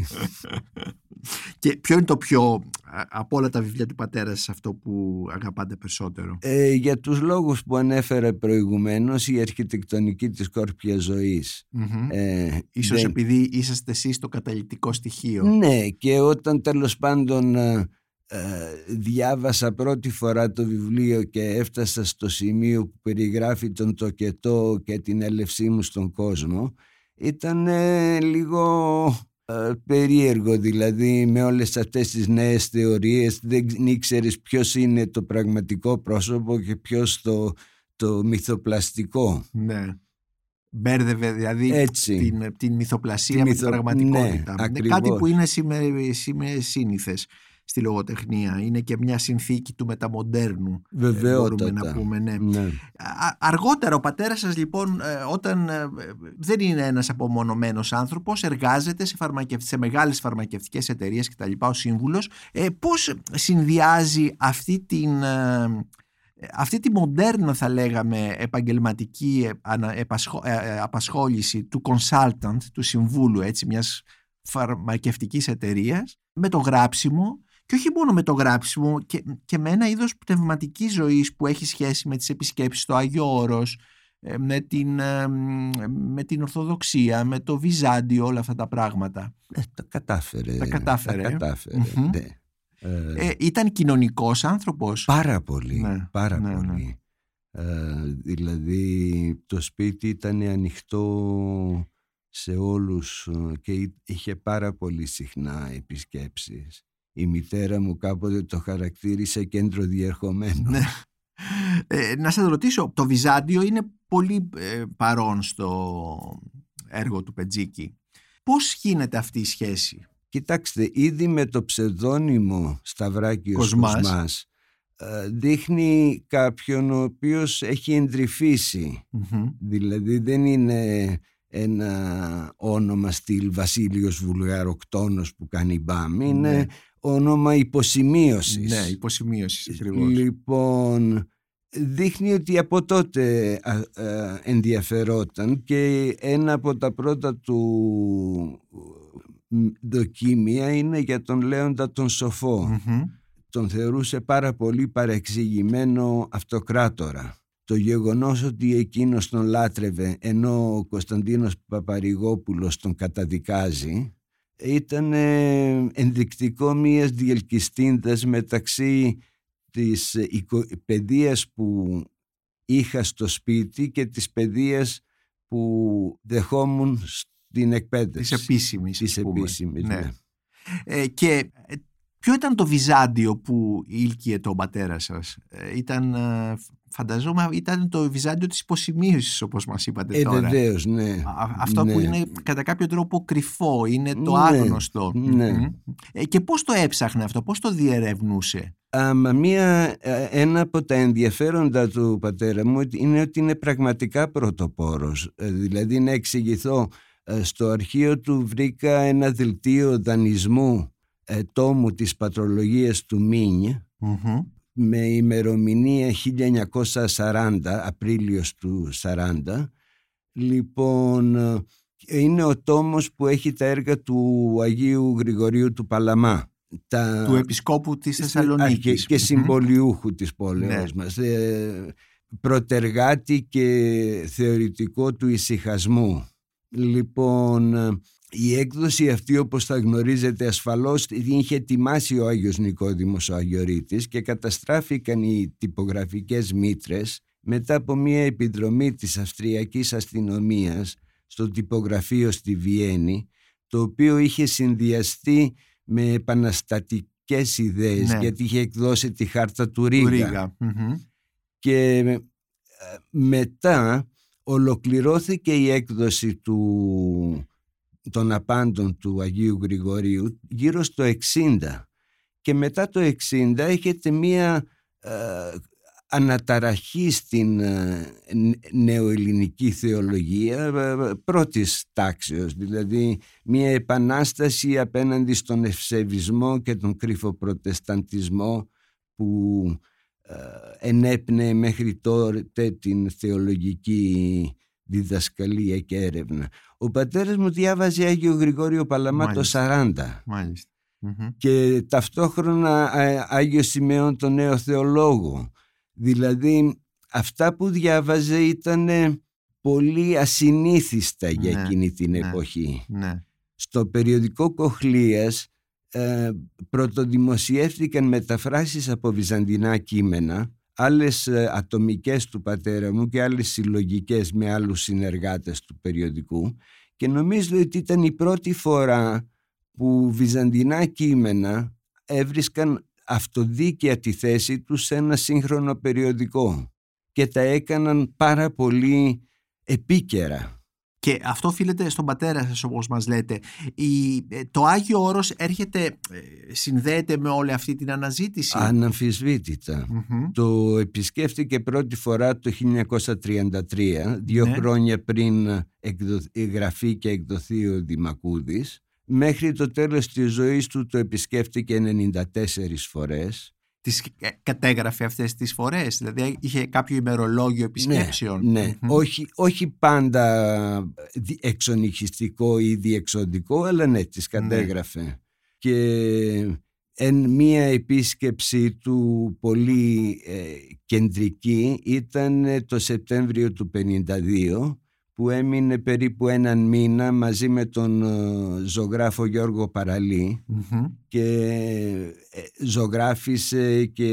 Και ποιο είναι το πιο, από όλα τα βιβλία του πατέρα σας, αυτό που αγαπάτε περισσότερο; Ε, για τους λόγους που ανέφερα προηγουμένως, η αρχιτεκτονική της κόρπιας ζωής. Ε, Ίσως επειδή είσαστε εσείς το καταλητικό στοιχείο. Ναι, και όταν τέλος πάντων ε, ε, διάβασα πρώτη φορά το βιβλίο και έφτασα στο σημείο που περιγράφει τον τοκετό και την έλευσή μου στον κόσμο, ήταν λίγο ε, περίεργο δηλαδή με όλες αυτές τις νέες θεωρίες δεν ήξερε ποιος είναι το πραγματικό πρόσωπο και ποιος το, το μυθοπλαστικό. Ναι. Μπέρδευε δηλαδή Έτσι. την, την μυθοπλασία με την πραγματικότητα. Ναι, κάτι που είναι σήμερα σύνηθες στη λογοτεχνία. Είναι και μια συνθήκη του μεταμοντέρνου. Βεβαιότατα. Μπορούμε να πούμε, ναι. ναι. αργότερα ο πατέρας σας λοιπόν ε, όταν ε, δεν είναι ένας απομονωμένος άνθρωπος εργάζεται σε, φαρμακευ... σε μεγάλες φαρμακευτικές εταιρείες κτλ. ο σύμβουλος. Ε, πώς συνδυάζει αυτή την... Ε, αυτή τη μοντέρνα θα λέγαμε επαγγελματική απασχόληση του consultant, του συμβούλου έτσι, μιας φαρμακευτικής εταιρείας με το γράψιμο και όχι μόνο με το γράψιμο και, και με ένα είδος πνευματικής ζωής που έχει σχέση με τις επισκέψεις στο Άγιο Όρος, ε, με την, ε, με την Ορθοδοξία, με το Βυζάντιο, όλα αυτά τα πράγματα. Ε, τα κατάφερε. Τα κατάφερε. Τα κατάφερε, ναι. Ε, ήταν κοινωνικός άνθρωπος. Πάρα πολύ, ναι, πάρα ναι, ναι. πολύ. δηλαδή το σπίτι ήταν ανοιχτό σε όλους και είχε πάρα πολύ συχνά επισκέψεις. Η μητέρα μου κάποτε το χαρακτήρισε κέντρο διερχομένο. Ναι. Ε, να σας ρωτήσω, το Βυζάντιο είναι πολύ ε, παρόν στο έργο του Πετζίκη. Πώς γίνεται αυτή η σχέση; Κοιτάξτε, ήδη με το ψευδόνυμο Σταυράκιος Κοσμάς, Κοσμάς ε, δείχνει κάποιον ο οποίος έχει Δηλαδή δεν είναι ένα όνομα στυλ Βασίλειος Βουλγαροκτόνος που κάνει μπαμ. Είναι ναι όνομα υποσημείωσης. Ναι, υποσημείωσης ακριβώς. Λοιπόν, δείχνει ότι από τότε ενδιαφερόταν και ένα από τα πρώτα του δοκίμια είναι για τον Λέοντα τον σοφο Τον θεωρούσε πάρα πολύ παρεξηγημένο αυτοκράτορα. Το γεγονός ότι εκείνος τον λάτρευε ενώ ο Κωνσταντίνος Παπαρηγόπουλος τον καταδικάζει ήταν ενδεικτικό μιας διελκυστίνδας μεταξύ της παιδείας που είχα στο σπίτι και της παιδείας που δεχόμουν στην εκπαίδευση. Της επίσημης. Της επίσημης, ναι. ναι. Ε, και ε, ποιο ήταν το Βυζάντιο που ήλκιε τον πατέρα σας; Ε, ήταν ε, φανταζόμαι ήταν το Βυζάντιο της υποσημείωσης όπως μας είπατε ε, τώρα. Βεβαίως, ναι. αυτό ναι. που είναι κατά κάποιο τρόπο κρυφό, είναι το ναι, άγνωστο. Ναι. Ε, και πώς το έψαχνε αυτό, πώς το διερευνούσε; Άμα μία, ε, ένα από τα ενδιαφέροντα του πατέρα μου είναι ότι είναι πραγματικά πρωτοπόρος. Ε, δηλαδή να εξηγηθώ, στο αρχείο του βρήκα ένα δελτίο δανεισμού τόμου της πατρολογίας του μινι με ημερομηνία 1940, Απρίλιος του 40. Λοιπόν, είναι ο τόμος που έχει τα έργα του Αγίου Γρηγορίου του Παλαμά. Τα... Του Επισκόπου της Θεσσαλονίκης. Και, και συμπολιούχου της πόλεως ναι. μας. Ε, προτεργάτη και θεωρητικό του ησυχασμού. Λοιπόν, η έκδοση αυτή όπως θα γνωρίζετε ασφαλώς την είχε ετοιμάσει ο Άγιος Νικόδημος ο Αγιορείτης και καταστράφηκαν οι τυπογραφικές μήτρες μετά από μια επιδρομή της Αυστριακής Αστυνομίας στο τυπογραφείο στη Βιέννη το οποίο είχε συνδυαστεί με επαναστατικές ιδέες Ναι. γιατί είχε εκδώσει τη χάρτα του Του Ρίγα. Ρίγα. Μμμ. Και ε, μετά ολοκληρώθηκε η έκδοση του, των απάντων του Αγίου Γρηγορίου γύρω στο 60 και μετά το 60 έχετε μία ε, αναταραχή στην ε, ν- νεοελληνική θεολογία ε, πρώτης τάξεως. Δηλαδή μία επανάσταση απέναντι στον ευσεβισμό και τον κρύφο προτεσταντισμό που ε, ενέπνεε μέχρι τότε την θεολογική διδασκαλία και έρευνα. Ο πατέρας μου διάβαζε Άγιο Γρηγόριο Παλαμά Μάλιστα. το 40 Μάλιστα. Μμμ. και ταυτόχρονα ε, Άγιο Σημαίων τον νέο θεολόγο. Δηλαδή αυτά που διάβαζε ήταν πολύ ασυνήθιστα για Ναι, εκείνη την ναι. εποχή. Ναι. Στο περιοδικό Κοχλίας ε, πρωτοδημοσιεύτηκαν μεταφράσεις από βυζαντινά κείμενα άλλες ε, ατομικές του πατέρα μου και άλλες συλλογικές με άλλους συνεργάτες του περιοδικού και νομίζω ότι ήταν η πρώτη φορά που βυζαντινά κείμενα έβρισκαν αυτοδίκαια τη θέση τους σε ένα σύγχρονο περιοδικό και τα έκαναν πάρα πολύ επίκαιρα. Και αυτό οφείλεται στον πατέρα σας όπως μας λέτε. Η, ε, το Άγιο Όρος έρχεται, ε, συνδέεται με όλη αυτή την αναζήτηση; Αναμφισβήτητα. Μμμ. Το επισκέφτηκε πρώτη φορά το 1933, δύο Ναι. χρόνια πριν εκδο- γραφεί και εκδοθεί ο Δημακούδης. Μέχρι το τέλος της ζωής του το επισκέφτηκε 94 φορές. Τις ε, κατέγραφε αυτές τις φορές, δηλαδή είχε κάποιο ημερολόγιο επισκέψεων. Ναι, Μμμ. όχι, όχι πάντα δι- εξονυχιστικό ή διεξοδικό, αλλά ναι, τις κατέγραφε. Και εν μία επίσκεψη του πολύ ε, κεντρική ήταν ε, το Σεπτέμβριο του 52 που έμεινε περίπου έναν μήνα μαζί με τον ε, ζωγράφο Γιώργο Παραλή Μμμ. και ε, ζωγράφισε και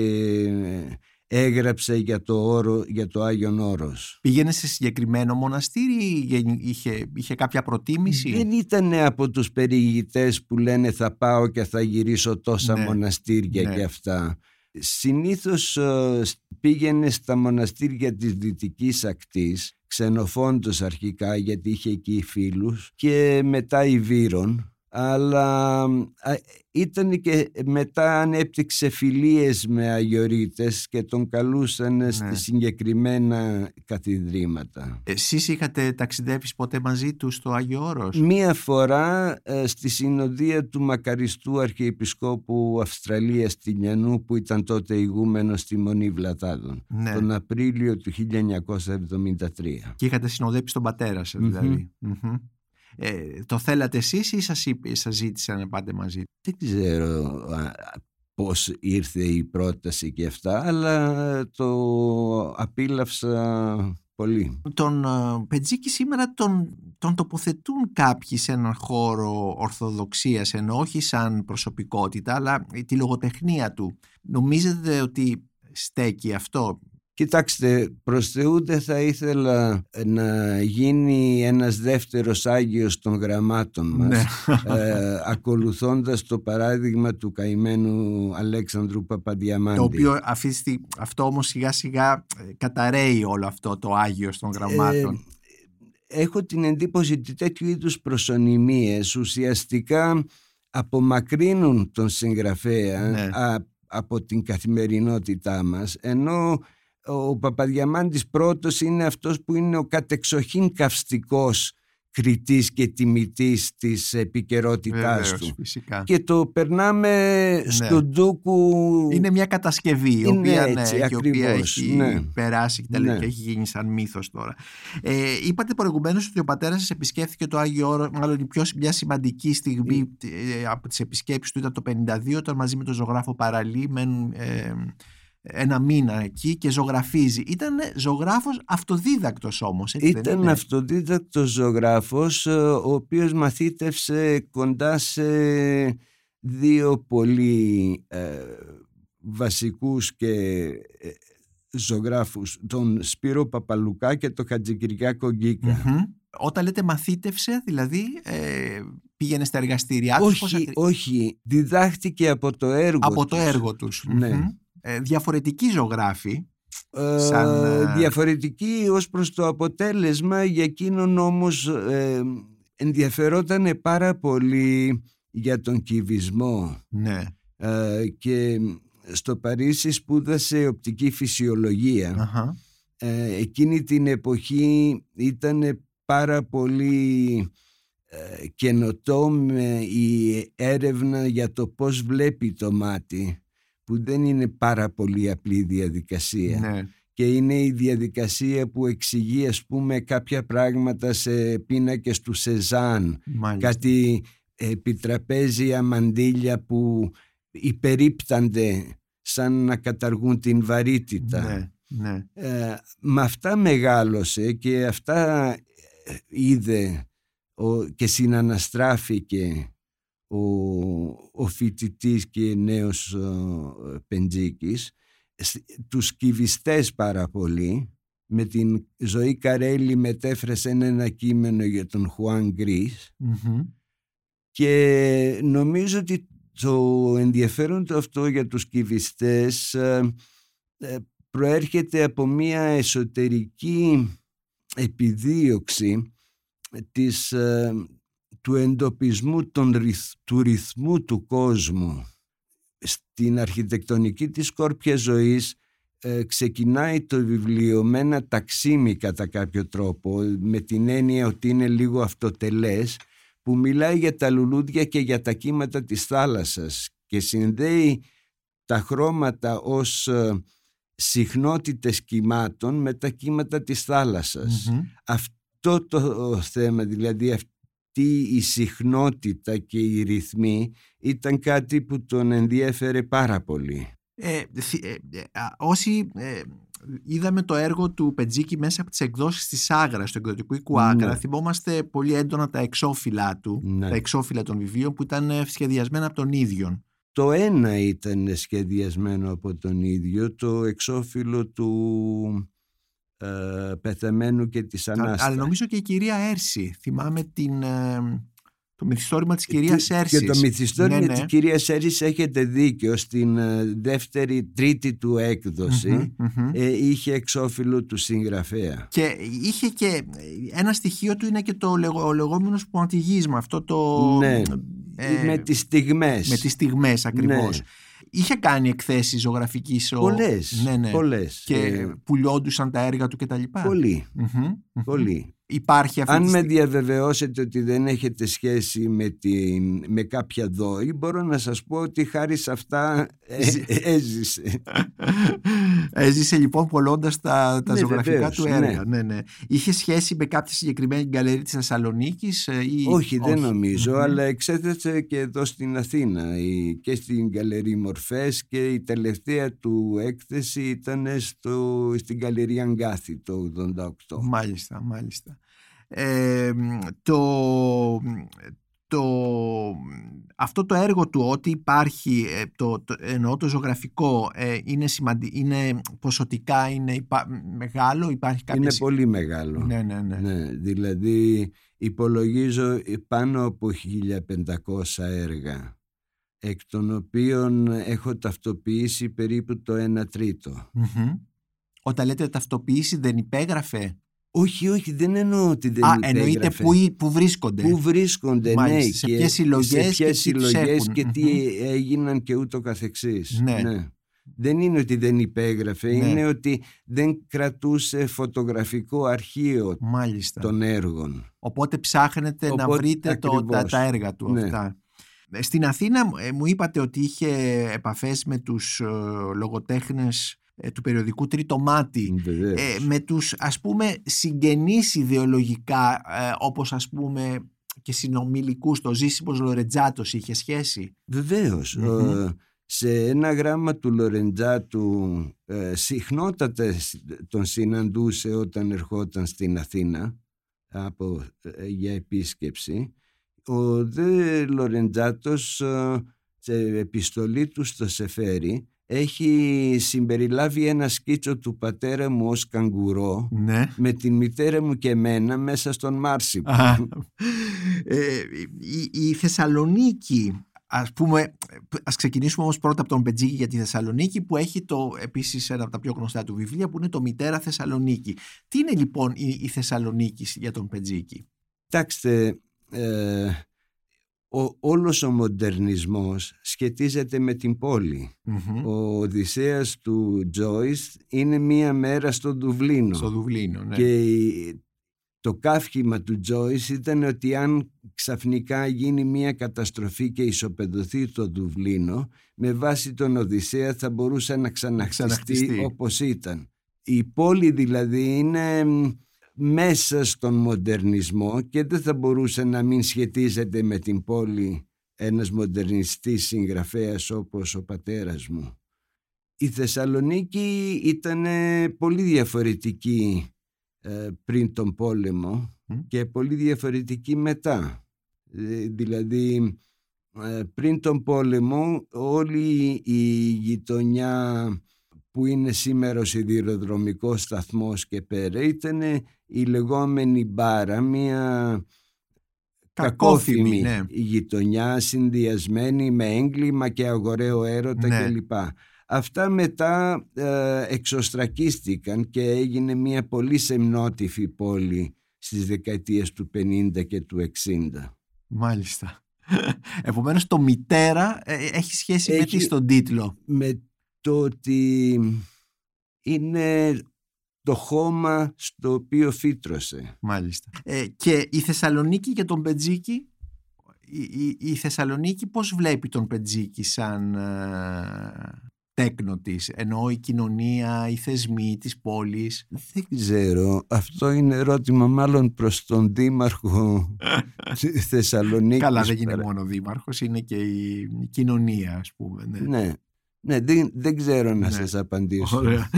έγραψε για το, όρο, για το Άγιον Όρος. Πήγαινε σε συγκεκριμένο μοναστήρι ή γεν- είχε, είχε κάποια προτίμηση; Δεν ήταν από τους περιηγητές που λένε θα πάω και θα γυρίσω τόσα Ναι, μοναστήρια ναι. και αυτά. Συνήθως ε, πήγαινε στα μοναστήρια της Δυτικής Ακτής, ξενοφόντος αρχικά γιατί είχε εκεί φίλους και μετά Ιβύρων αλλά α, ήταν και μετά ανέπτυξε φιλίες με αγιορείτες και τον καλούσαν Ναι. στις συγκεκριμένα καθιδρύματα. Εσείς είχατε ταξιδέψει ποτέ μαζί τους στο Άγιο Όρος; Μία φορά ε, στη συνοδεία του μακαριστού Αρχιεπισκόπου Αυστραλίας Τηλιανού που ήταν τότε ηγούμενος στη Μονή Βλατάδων Ναι. τον Απρίλιο του 1973. Και είχατε συνοδέψει τον πατέρα σας Μμμ. δηλαδή. Μμμ. Ε, το θέλατε εσείς ή σας, είπε, σας ζήτησαν να πάτε μαζί; Δεν ξέρω α, πώς ήρθε η πρόταση και αυτά αλλά το απίλαυσα πολύ. Τον ε, Πετζίκη σήμερα τον, τον τοποθετούν κάποιοι σε έναν χώρο ορθοδοξίας ενώ όχι σαν προσωπικότητα αλλά τη λογοτεχνία του. Νομίζετε ότι στέκει αυτό; Κοιτάξτε, προς Θεού δεν θα ήθελα να γίνει ένας δεύτερος Άγιος των γραμμάτων μας Ναι. ε, ακολουθώντας το παράδειγμα του καημένου Αλέξανδρου Παπαδιαμάντη. Το οποίο αυτή, τη στι- αυτό όμως σιγά σιγά ε, καταραίει όλο αυτό το Άγιος των γραμμάτων. Ε, έχω την εντύπωση ότι τέτοιου είδους προσωνυμίες ουσιαστικά απομακρύνουν τον συγγραφέα Ναι. α- από την καθημερινότητά μας ενώ ο Παπαδιαμάντης πρώτος είναι αυτός που είναι ο κατεξοχήν καυστικός κριτής και τιμητής της επικαιρότητάς Βεβαίως, του φυσικά. και το περνάμε στον ντούκου Είναι μια κατασκευή η Είναι οποία, έτσι, ναι, και η οποία ακριβώς, έχει ναι. περάσει και, τα λέει, Ναι. και έχει γίνει σαν μύθος τώρα. Ε, είπατε προηγουμένως ότι ο πατέρας σας επισκέφθηκε το Άγιο Όρος, μάλλον η πιο, μια σημαντική στιγμή ε, από τις επισκέψεις του ήταν το 52 όταν μαζί με τον ζωγράφο Παραλή μένουν ε, ένα μήνα εκεί και ζωγραφίζει. Ήταν ζωγράφος αυτοδίδακτος όμως, έτσι δεν Ήταν είναι; αυτοδίδακτος ζωγράφος ε, ο οποίος μαθήτευσε κοντά σε δύο πολύ ε, βασικούς και ε, ζωγράφους τον Σπύρο Παπαλουκά και τον Χατζικυριάκο Γκίκα. Μμμ. Όταν λέτε μαθήτευσε, δηλαδή ε, πήγαινε στα εργαστήριά τους. Όχι, όχι. Διδάχτηκε από το έργο Από τους. το έργο τους. Ναι. Ε, διαφορετική ζωγράφη. Ε, Σαν, ε, διαφορετική ως προς το αποτέλεσμα για εκείνον όμως ε, ενδιαφερόταν πάρα πολύ για τον κυβισμό Ναι. Ε, και στο Παρίσι σπούδασε οπτική φυσιολογία Αχα. Ε, εκείνη την εποχή ήταν πάρα πολύ ε, καινοτόμη η έρευνα για το πώς βλέπει το μάτι που δεν είναι πάρα πολύ απλή διαδικασία Ναι. και είναι η διαδικασία που εξηγεί ας πούμε κάποια πράγματα σε πίνακες του Σεζάν Μάλιστα. κάτι επιτραπέζια μαντήλια που υπερίπτανται σαν να καταργούν την βαρύτητα. Ναι. Ναι. Ε, με αυτά μεγάλωσε και αυτά ε, είδε ο, και συναναστράφηκε ο, ο φοιτητής και νέος ο, Πεντζίκης Σ- τους κυβιστές πάρα πολύ με την ζωή Καρέλη μετέφρασε ένα κείμενο για τον Χουάν Γκρίς Μμμ. και νομίζω ότι το ενδιαφέρον το αυτό για τους κυβιστές ε, ε, προέρχεται από μια εσωτερική επιδίωξη της, ε, του εντοπισμού των, ρυθ- του ρυθμού του κόσμου. Στην αρχιτεκτονική της σκόρπια ζωής ε, ξεκινάει το βιβλίο με ένα ταξίμι κατά κάποιο τρόπο με την έννοια ότι είναι λίγο αυτοτελές που μιλάει για τα λουλούδια και για τα κύματα της θάλασσας και συνδέει τα χρώματα ως ε, συχνότητες κυμάτων με τα κύματα της θάλασσας. Μμμ. Αυτό το θέμα, δηλαδή αυτή η συχνότητα και οι ρυθμοί ήταν κάτι που τον ενδιέφερε πάρα πολύ. Ε, θυ- ε, ε, α, όσοι ε, είδαμε το έργο του Πετζίκη μέσα από τις εκδόσεις της Άγρας, του εκδοτικού οίκου Άκρα, Ναι. θυμόμαστε πολύ έντονα τα εξώφυλλα του, Ναι. τα εξώφυλλα των βιβλίων που ήταν ε, σχεδιασμένα από τον ίδιο. Το ένα ήταν σχεδιασμένο από τον ίδιο, το εξώφυλλο του ε, πεθαμένου και της Ανάστασης. Αλλά νομίζω και η κυρία Έρση, θυμάμαι την, ε, το μυθιστόρημα της κυρίας Και- Έρσης. Και το μυθιστόρημα Ναι, της ναι. κυρίας Έρης έχετε δίκιο στην ε, δεύτερη, τρίτη του έκδοση Μμμ, μμμ. ε, είχε εξώφυλλο του συγγραφέα. Και είχε και ένα στοιχείο του είναι και το λεγό, ο λεγόμενος ποντιγίσμα, αυτό το... Ναι. ε, με τις στιγμές. με τις στιγμές ακριβώς. Ναι. Είχε κάνει εκθέσεις ζωγραφικής ο... Πολλές, ναι, ναι. πολλές. Και Ε, πουλιόντουσαν τα έργα του κτλ. πολύ, Μμμ, μμμ. Πολύ. Υπάρχει αυτή Αν τη με στι- διαβεβαιώσετε ότι δεν έχετε σχέση με, την, με κάποια δόη, μπορώ να σας πω ότι χάρη σε αυτά ε, Ζη- έζησε. Έζησε λοιπόν πολλώντας τα, τα Ναι, ζωγραφικά βεβαίως, του έργα. Ναι. Ναι, Είχε σχέση με κάποια συγκεκριμένη γκαλερί της Θεσσαλονίκης ή. όχι, δεν νομίζω, Μμμ. αλλά εξέθεσε και εδώ στην Αθήνα η- και στην Γκαλερί Μορφές και η τελευταία του έκθεση ήταν στο, στην Γκαλερί Αγκάθη το 88. Μάλιστα, μάλιστα. Ε, το, το, αυτό το έργο του ότι υπάρχει, ε, το, το, εννοώ το ζωγραφικό, ε, είναι, σημαντι, είναι ποσοτικά είναι υπά- μεγάλο, υπάρχει κάποια... Είναι συ- πολύ μεγάλο. Ναι, ναι, ναι. Ναι, δηλαδή υπολογίζω πάνω από 1500 έργα εκ των οποίων έχω ταυτοποιήσει περίπου το 1 τρίτο. Μμμ. Όταν λέτε ταυτοποίηση δεν υπέγραφε; Όχι, όχι, δεν εννοώ ότι δεν Α, εννοείται υπέγραφε. που, ή- που βρίσκονται. Πού βρίσκονται, Μάλιστα, ναι, σε και ποιες συλλογές σε ποιες και τι τους συλλογές έχουν. και τι Μμμ. έγιναν και ούτω καθεξής. Ναι. Δεν είναι ότι δεν υπέγραφε, Ναι. είναι ότι δεν κρατούσε φωτογραφικό αρχείο Μάλιστα. των έργων. Οπότε ψάχνετε να Οπότε, βρείτε το, τα, ακριβώς. τα έργα του Ναι. αυτά. Ε, Στην Αθήνα ε, μου είπατε ότι είχε επαφές με τους ε, λογοτέχνες ε, του περιοδικού Τρίτο Μάτι. Βεβαίως. Ε, με τους ας πούμε συγγενείς ιδεολογικά ε, όπως ας πούμε και συνομιλικούς το Ζήσιμος Λορετζάτος είχε σχέση; Βεβαίως. Μμμ. Ε, σε ένα γράμμα του Λορεντζάτου ε, συχνότατα σ- τον συναντούσε όταν ερχόταν στην Αθήνα από, ε, για επίσκεψη. Ο δε Λορεντζάτος ε, σε επιστολή του στο Σεφέρι έχει συμπεριλάβει ένα σκίτσο του πατέρα μου ως καγκουρό Ναι. με την μητέρα μου και εμένα μέσα στον Μάρσι. Α, ε, η, η Θεσσαλονίκη, ας πούμε, ας ξεκινήσουμε όμως πρώτα από τον Πετζίκη για τη Θεσσαλονίκη που έχει το, επίσης ένα από τα πιο γνωστά του βιβλία που είναι το «Μητέρα Θεσσαλονίκη». Τι είναι λοιπόν η, η Θεσσαλονίκη για τον Πετζίκη; Κοιτάξτε, ε, ο, όλος ο μοντερνισμός σχετίζεται με την πόλη. Μμμ. Ο Οδυσσέας του Τζόις είναι μία μέρα στο Δουβλίνο. Στο Δουβλίνο, ναι. Και η- το κάφημα του Τζόις ήταν ότι αν ξαφνικά γίνει μία καταστροφή και ισοπεδωθεί το Δουβλίνο, με βάση τον Οδυσσέα θα μπορούσε να ξαναχτιστεί, ξαναχτιστεί. όπως ήταν. Η πόλη δηλαδή είναι μ, μέσα στον μοντερνισμό και δεν θα μπορούσε να μην σχετίζεται με την πόλη ένας μοντερνιστής συγγραφέας όπως ο πατέρας μου. Η Θεσσαλονίκη ήταν πολύ διαφορετική ε, πριν τον πόλεμο Μμ. και πολύ διαφορετική μετά. Ε, Δηλαδή ε, πριν τον πόλεμο όλη η γειτονιά που είναι σήμερα ο σιδηροδρομικός σταθμός και πέρα ήταν η λεγόμενη μπάρα, μια Κακόθυμη, κακόθυμη ναι. γειτονιά συνδυασμένη με έγκλημα και αγοραίο έρωτα Ναι. κλπ. Αυτά μετά ε, εξωστρακίστηκαν και έγινε μια πολύ σεμνότυφη πόλη στις δεκαετίες του 50 και του 60. Μάλιστα. Επομένως το «Μητέρα» ε, έχει σχέση με Έχει- τι στον τίτλο; Με το ότι είναι το χώμα στο οποίο φύτρωσε. Μάλιστα. Ε, και η Θεσσαλονίκη για τον Πετζίκη, η, η, η Θεσσαλονίκη πώς βλέπει τον Πετζίκη σαν ε, τέκνο της, εννοώ η κοινωνία, οι θεσμοί της πόλης; Δεν ξέρω, αυτό είναι ερώτημα μάλλον προς τον Δήμαρχο της Θεσσαλονίκης. Καλά δεν είναι παρά- μόνο δήμαρχος, είναι και η, η κοινωνία ας πούμε. Ναι. Ναι, ναι δεν, δεν ξέρω να Ναι. σας απαντήσω. Ωραία.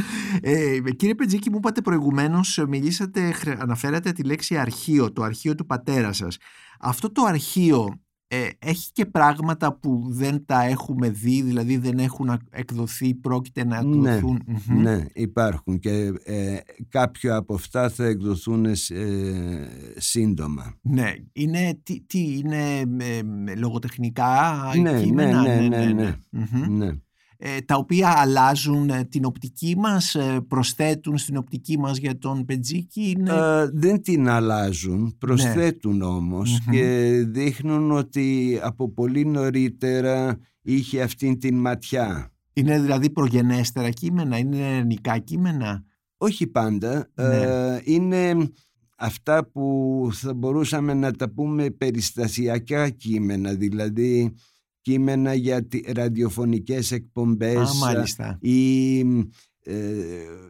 Ε, κύριε Πετζίκη, μου είπατε προηγουμένως, ε, μιλήσατε, χρε- αναφέρατε τη λέξη αρχείο, το αρχείο του πατέρα σας. Αυτό το αρχείο ε, έχει και πράγματα που δεν τα έχουμε δει, δηλαδή δεν έχουν α- εκδοθεί, πρόκειται να Ναι, εκδοθούν; Μμμ. Ναι, υπάρχουν και ε, κάποια από αυτά θα εκδοθούν ε, σύντομα. Ναι, είναι, τι, τι είναι ε, ε, λογοτεχνικά Ναι, κείμενα, ναι, ναι, ναι, ναι. Μμμ. Ναι. Ε, τα οποία αλλάζουν ε, την οπτική μας, ε, προσθέτουν στην οπτική μας για τον Πετζίκη. Είναι... Ε, δεν την αλλάζουν, προσθέτουν όμως Μμμ. και δείχνουν ότι από πολύ νωρίτερα είχε αυτήν την ματιά. Είναι δηλαδή προγενέστερα κείμενα, είναι ελληνικά κείμενα; Όχι πάντα, Ναι. ε, είναι αυτά που θα μπορούσαμε να τα πούμε περιστασιακά κείμενα, δηλαδή κείμενα για τι- ραδιοφωνικές εκπομπές Α, μάλιστα. ή, ε,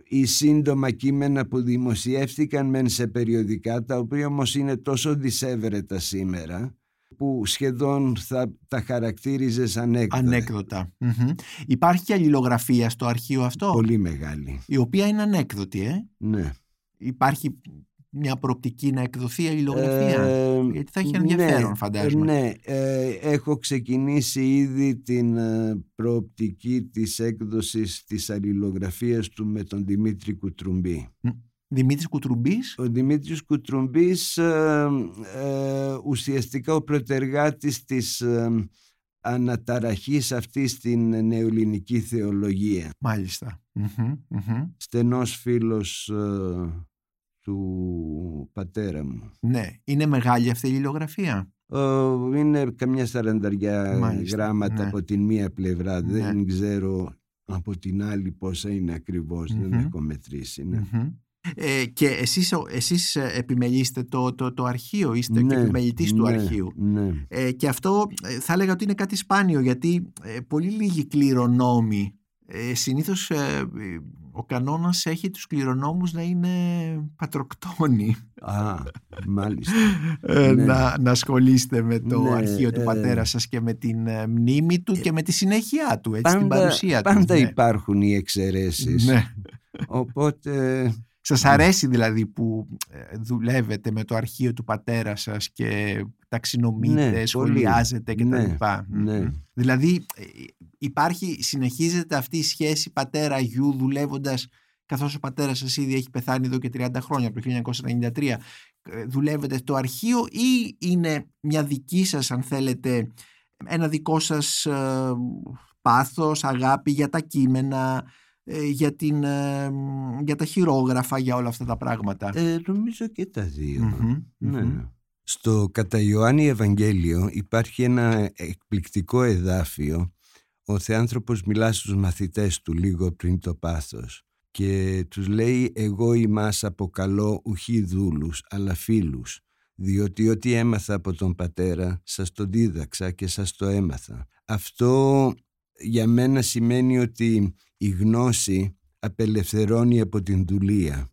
ή σύντομα κείμενα που δημοσιεύτηκαν μεν σε περιοδικά τα οποία όμως είναι τόσο δυσέβρετα σήμερα που σχεδόν θα τα χαρακτήριζες ανέκδοτα. Ανέκδοτα. Μμμ. Υπάρχει και αλληλογραφία στο αρχείο αυτό, Πολύ μεγάλη. η οποία είναι ανέκδοτη, ε; Ναι. Υπάρχει μια προοπτική να εκδοθεί αλληλογραφία. Ε, Γιατί θα έχει ενδιαφέρον, ναι, φαντάζομαι. Ναι, ε, έχω ξεκινήσει ήδη την ε, προοπτική της έκδοσης της αλληλογραφίας του με τον Δημήτρη Κουτρουμπή. Δημήτρης Κουτρουμπής; Ο Δημήτρης Κουτρουμπής ε, ε, ουσιαστικά ο προτεργάτης της ε, αναταραχής αυτής στην νεοελληνική θεολογία. Μάλιστα. Μμμ, μμμ. Στενός φίλος ε, του πατέρα μου. Ναι. Είναι μεγάλη αυτή η αλληλογραφία. Ε, είναι καμιά σαρανταριά Μάλιστα, γράμματα ναι. από την μία πλευρά. Ναι. Δεν ξέρω από την άλλη πόσα είναι ακριβώς. Δεν Μμμ. έχω μετρήσει. Ναι. Μμμ. Ε, και εσείς, ο- εσείς ε, επιμελείστε το, το, το αρχείο, είστε και Ναι, επιμελητής του ναι, αρχείου; Ναι. Ε, και αυτό ε, θα έλεγα ότι είναι κάτι σπάνιο γιατί ε, πολύ λίγοι κληρονόμοι ε, συνήθως ε, ε, ο κανόνας έχει τους κληρονόμους να είναι πατροκτόνοι Α, μάλιστα. ε, Ναι. να, να ασχολείστε με το Ναι, αρχείο του ε, πατέρα σας και με την ε, μνήμη του και με τη συνέχεια του, έτσι, την Πάντα, παρουσία τους. πάντα ναι. υπάρχουν οι εξαιρέσεις. Ναι. Οπότε Σας αρέσει δηλαδή που ε, δουλεύετε με το αρχείο του πατέρα σας και ταξινομείτε, Ναι, σχολιάζετε κτλ. Ναι, ναι. Δηλαδή ε, υπάρχει, συνεχίζεται αυτή η σχέση πατέρα-γιου δουλεύοντας καθώς ο πατέρας σας ήδη έχει πεθάνει εδώ και 30 χρόνια από το 1993 ε, δουλεύετε στο αρχείο ή είναι μια δική σας αν θέλετε ένα δικό σας ε, πάθος, αγάπη για τα κείμενα ε, για, την, ε, για τα χειρόγραφα, για όλα αυτά τα πράγματα. Ε, νομίζω και τα δύο. Μμμ, Ναι. μμμ. Στο κατά Ιωάννη Ευαγγέλιο υπάρχει ένα εκπληκτικό εδάφιο ο Θεάνθρωπος μιλά στους μαθητές του λίγο πριν το πάθος και τους λέει εγώ ημάς αποκαλώ ουχή δούλους αλλά φίλους διότι ό,τι έμαθα από τον πατέρα σας το δίδαξα και σας το έμαθα. Αυτό για μένα σημαίνει ότι η γνώση απελευθερώνει από την δουλεία.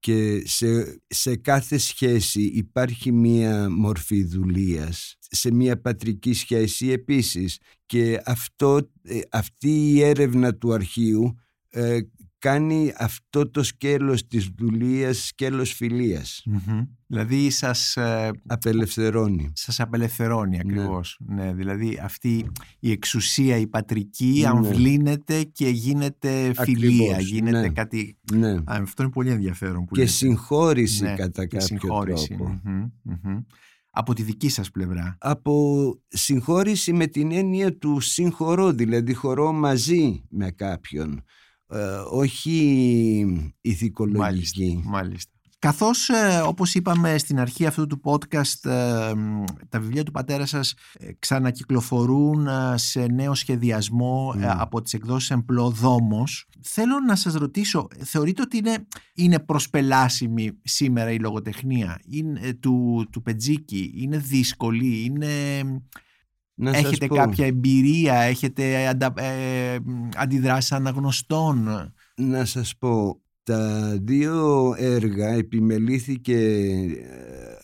Και σε, σε κάθε σχέση υπάρχει μία μορφή δουλείας σε μία πατρική σχέση επίσης. Και αυτό, ε, αυτή η έρευνα του αρχείου ε, κάνει αυτό το σκέλος της δουλείας σκέλος φιλίας Μμμ. Δηλαδή σας, ε, απελευθερώνει σας απελευθερώνει Ναι. ακριβώς. Ναι. δηλαδή αυτή η εξουσία η πατρική Ναι. αμβλύνεται και γίνεται φιλία, Ακριβώς, γίνεται ναι. κάτι... ναι. Α, αυτό είναι πολύ ενδιαφέρον που και λέτε. συγχώρηση Ναι, κατά και κάποιο συγχώρηση. τρόπο Μμμ, μμμ. Από τη δική σας πλευρά. από συγχώρηση με την έννοια του συγχωρώ, δηλαδή χωρώ μαζί με κάποιον, ε, όχι ηθικολογική. Μάλιστα. Καθώς, ε, όπως είπαμε στην αρχή αυτού του podcast, ε, μ, τα βιβλία του πατέρα σας ε, ξανακυκλοφορούν ε, σε νέο σχεδιασμό ε, Mm. από τις εκδόσεις Εμπλό Δόμος. Θέλω να σας ρωτήσω, θεωρείτε ότι είναι, είναι προσπελάσιμη σήμερα η λογοτεχνία; Είναι, ε, του, του Πετζίκη, είναι δύσκολη, είναι... Να σας έχετε πω, κάποια εμπειρία, έχετε αντα, ε, μ, αντιδράσεις αναγνωστών; να σας πω, τα δύο έργα επιμελήθηκε ε,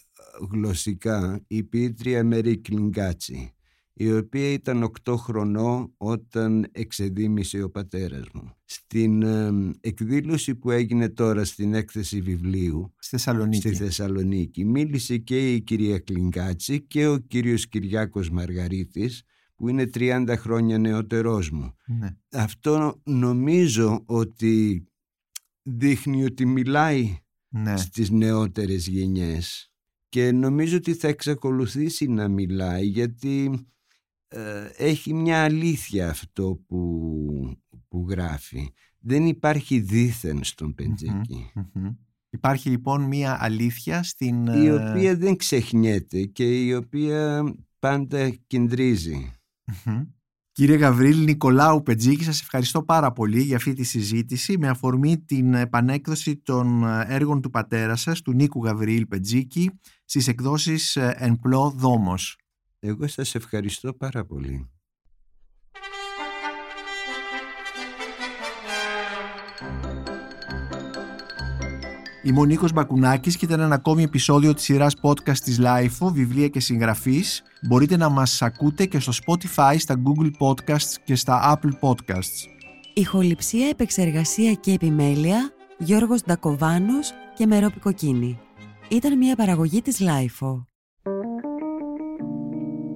γλωσσικά. Η ποιήτρια Μέρη Κλιγκάτσι η οποία ήταν 8 χρονών όταν εξεδίμησε ο πατέρας μου. Στην ε, εκδήλωση που έγινε τώρα στην έκθεση βιβλίου Στη Θεσσαλονίκη. στη Θεσσαλονίκη μίλησε και η κυρία Κλιγκάτσι και ο κύριος Κυριάκος Μαργαρίτης που είναι 30 χρόνια νεότερός μου. Ναι. Αυτό νομίζω ότι δείχνει ότι μιλάει Ναι. στις νεότερες γενιές και νομίζω ότι θα εξακολουθήσει να μιλάει γιατί ε, έχει μια αλήθεια αυτό που, που γράφει. Δεν υπάρχει δίθεν στον Πεντζίκη. Μμμ. Υπάρχει λοιπόν μία αλήθεια στην... η ε, οποία δεν ξεχνιέται και η οποία πάντα κεντρίζει. μμμ. Κύριε Γαβρίλ Νικολάου Πετζίκη, σας ευχαριστώ πάρα πολύ για αυτή τη συζήτηση με αφορμή την επανέκδοση των έργων του πατέρα σας, του Νίκου Γαβρίλ Πετζίκη, στις εκδόσεις ε, Εν Πλώ Δόμος. Εγώ σας ευχαριστώ πάρα πολύ. Είμαι ο Νίκος Μπακουνάκης και ήταν ένα ακόμη επεισόδιο της σειράς podcast της LIFO, βιβλία και συγγραφής. Μπορείτε να μας ακούτε και στο Spotify, στα Google Podcasts και στα Apple Podcasts. Ηχοληψία, επεξεργασία και επιμέλεια Γιώργος Ντακοβάνος και Μερόπη Κοκκίνη. Ήταν μια παραγωγή της Lifeo.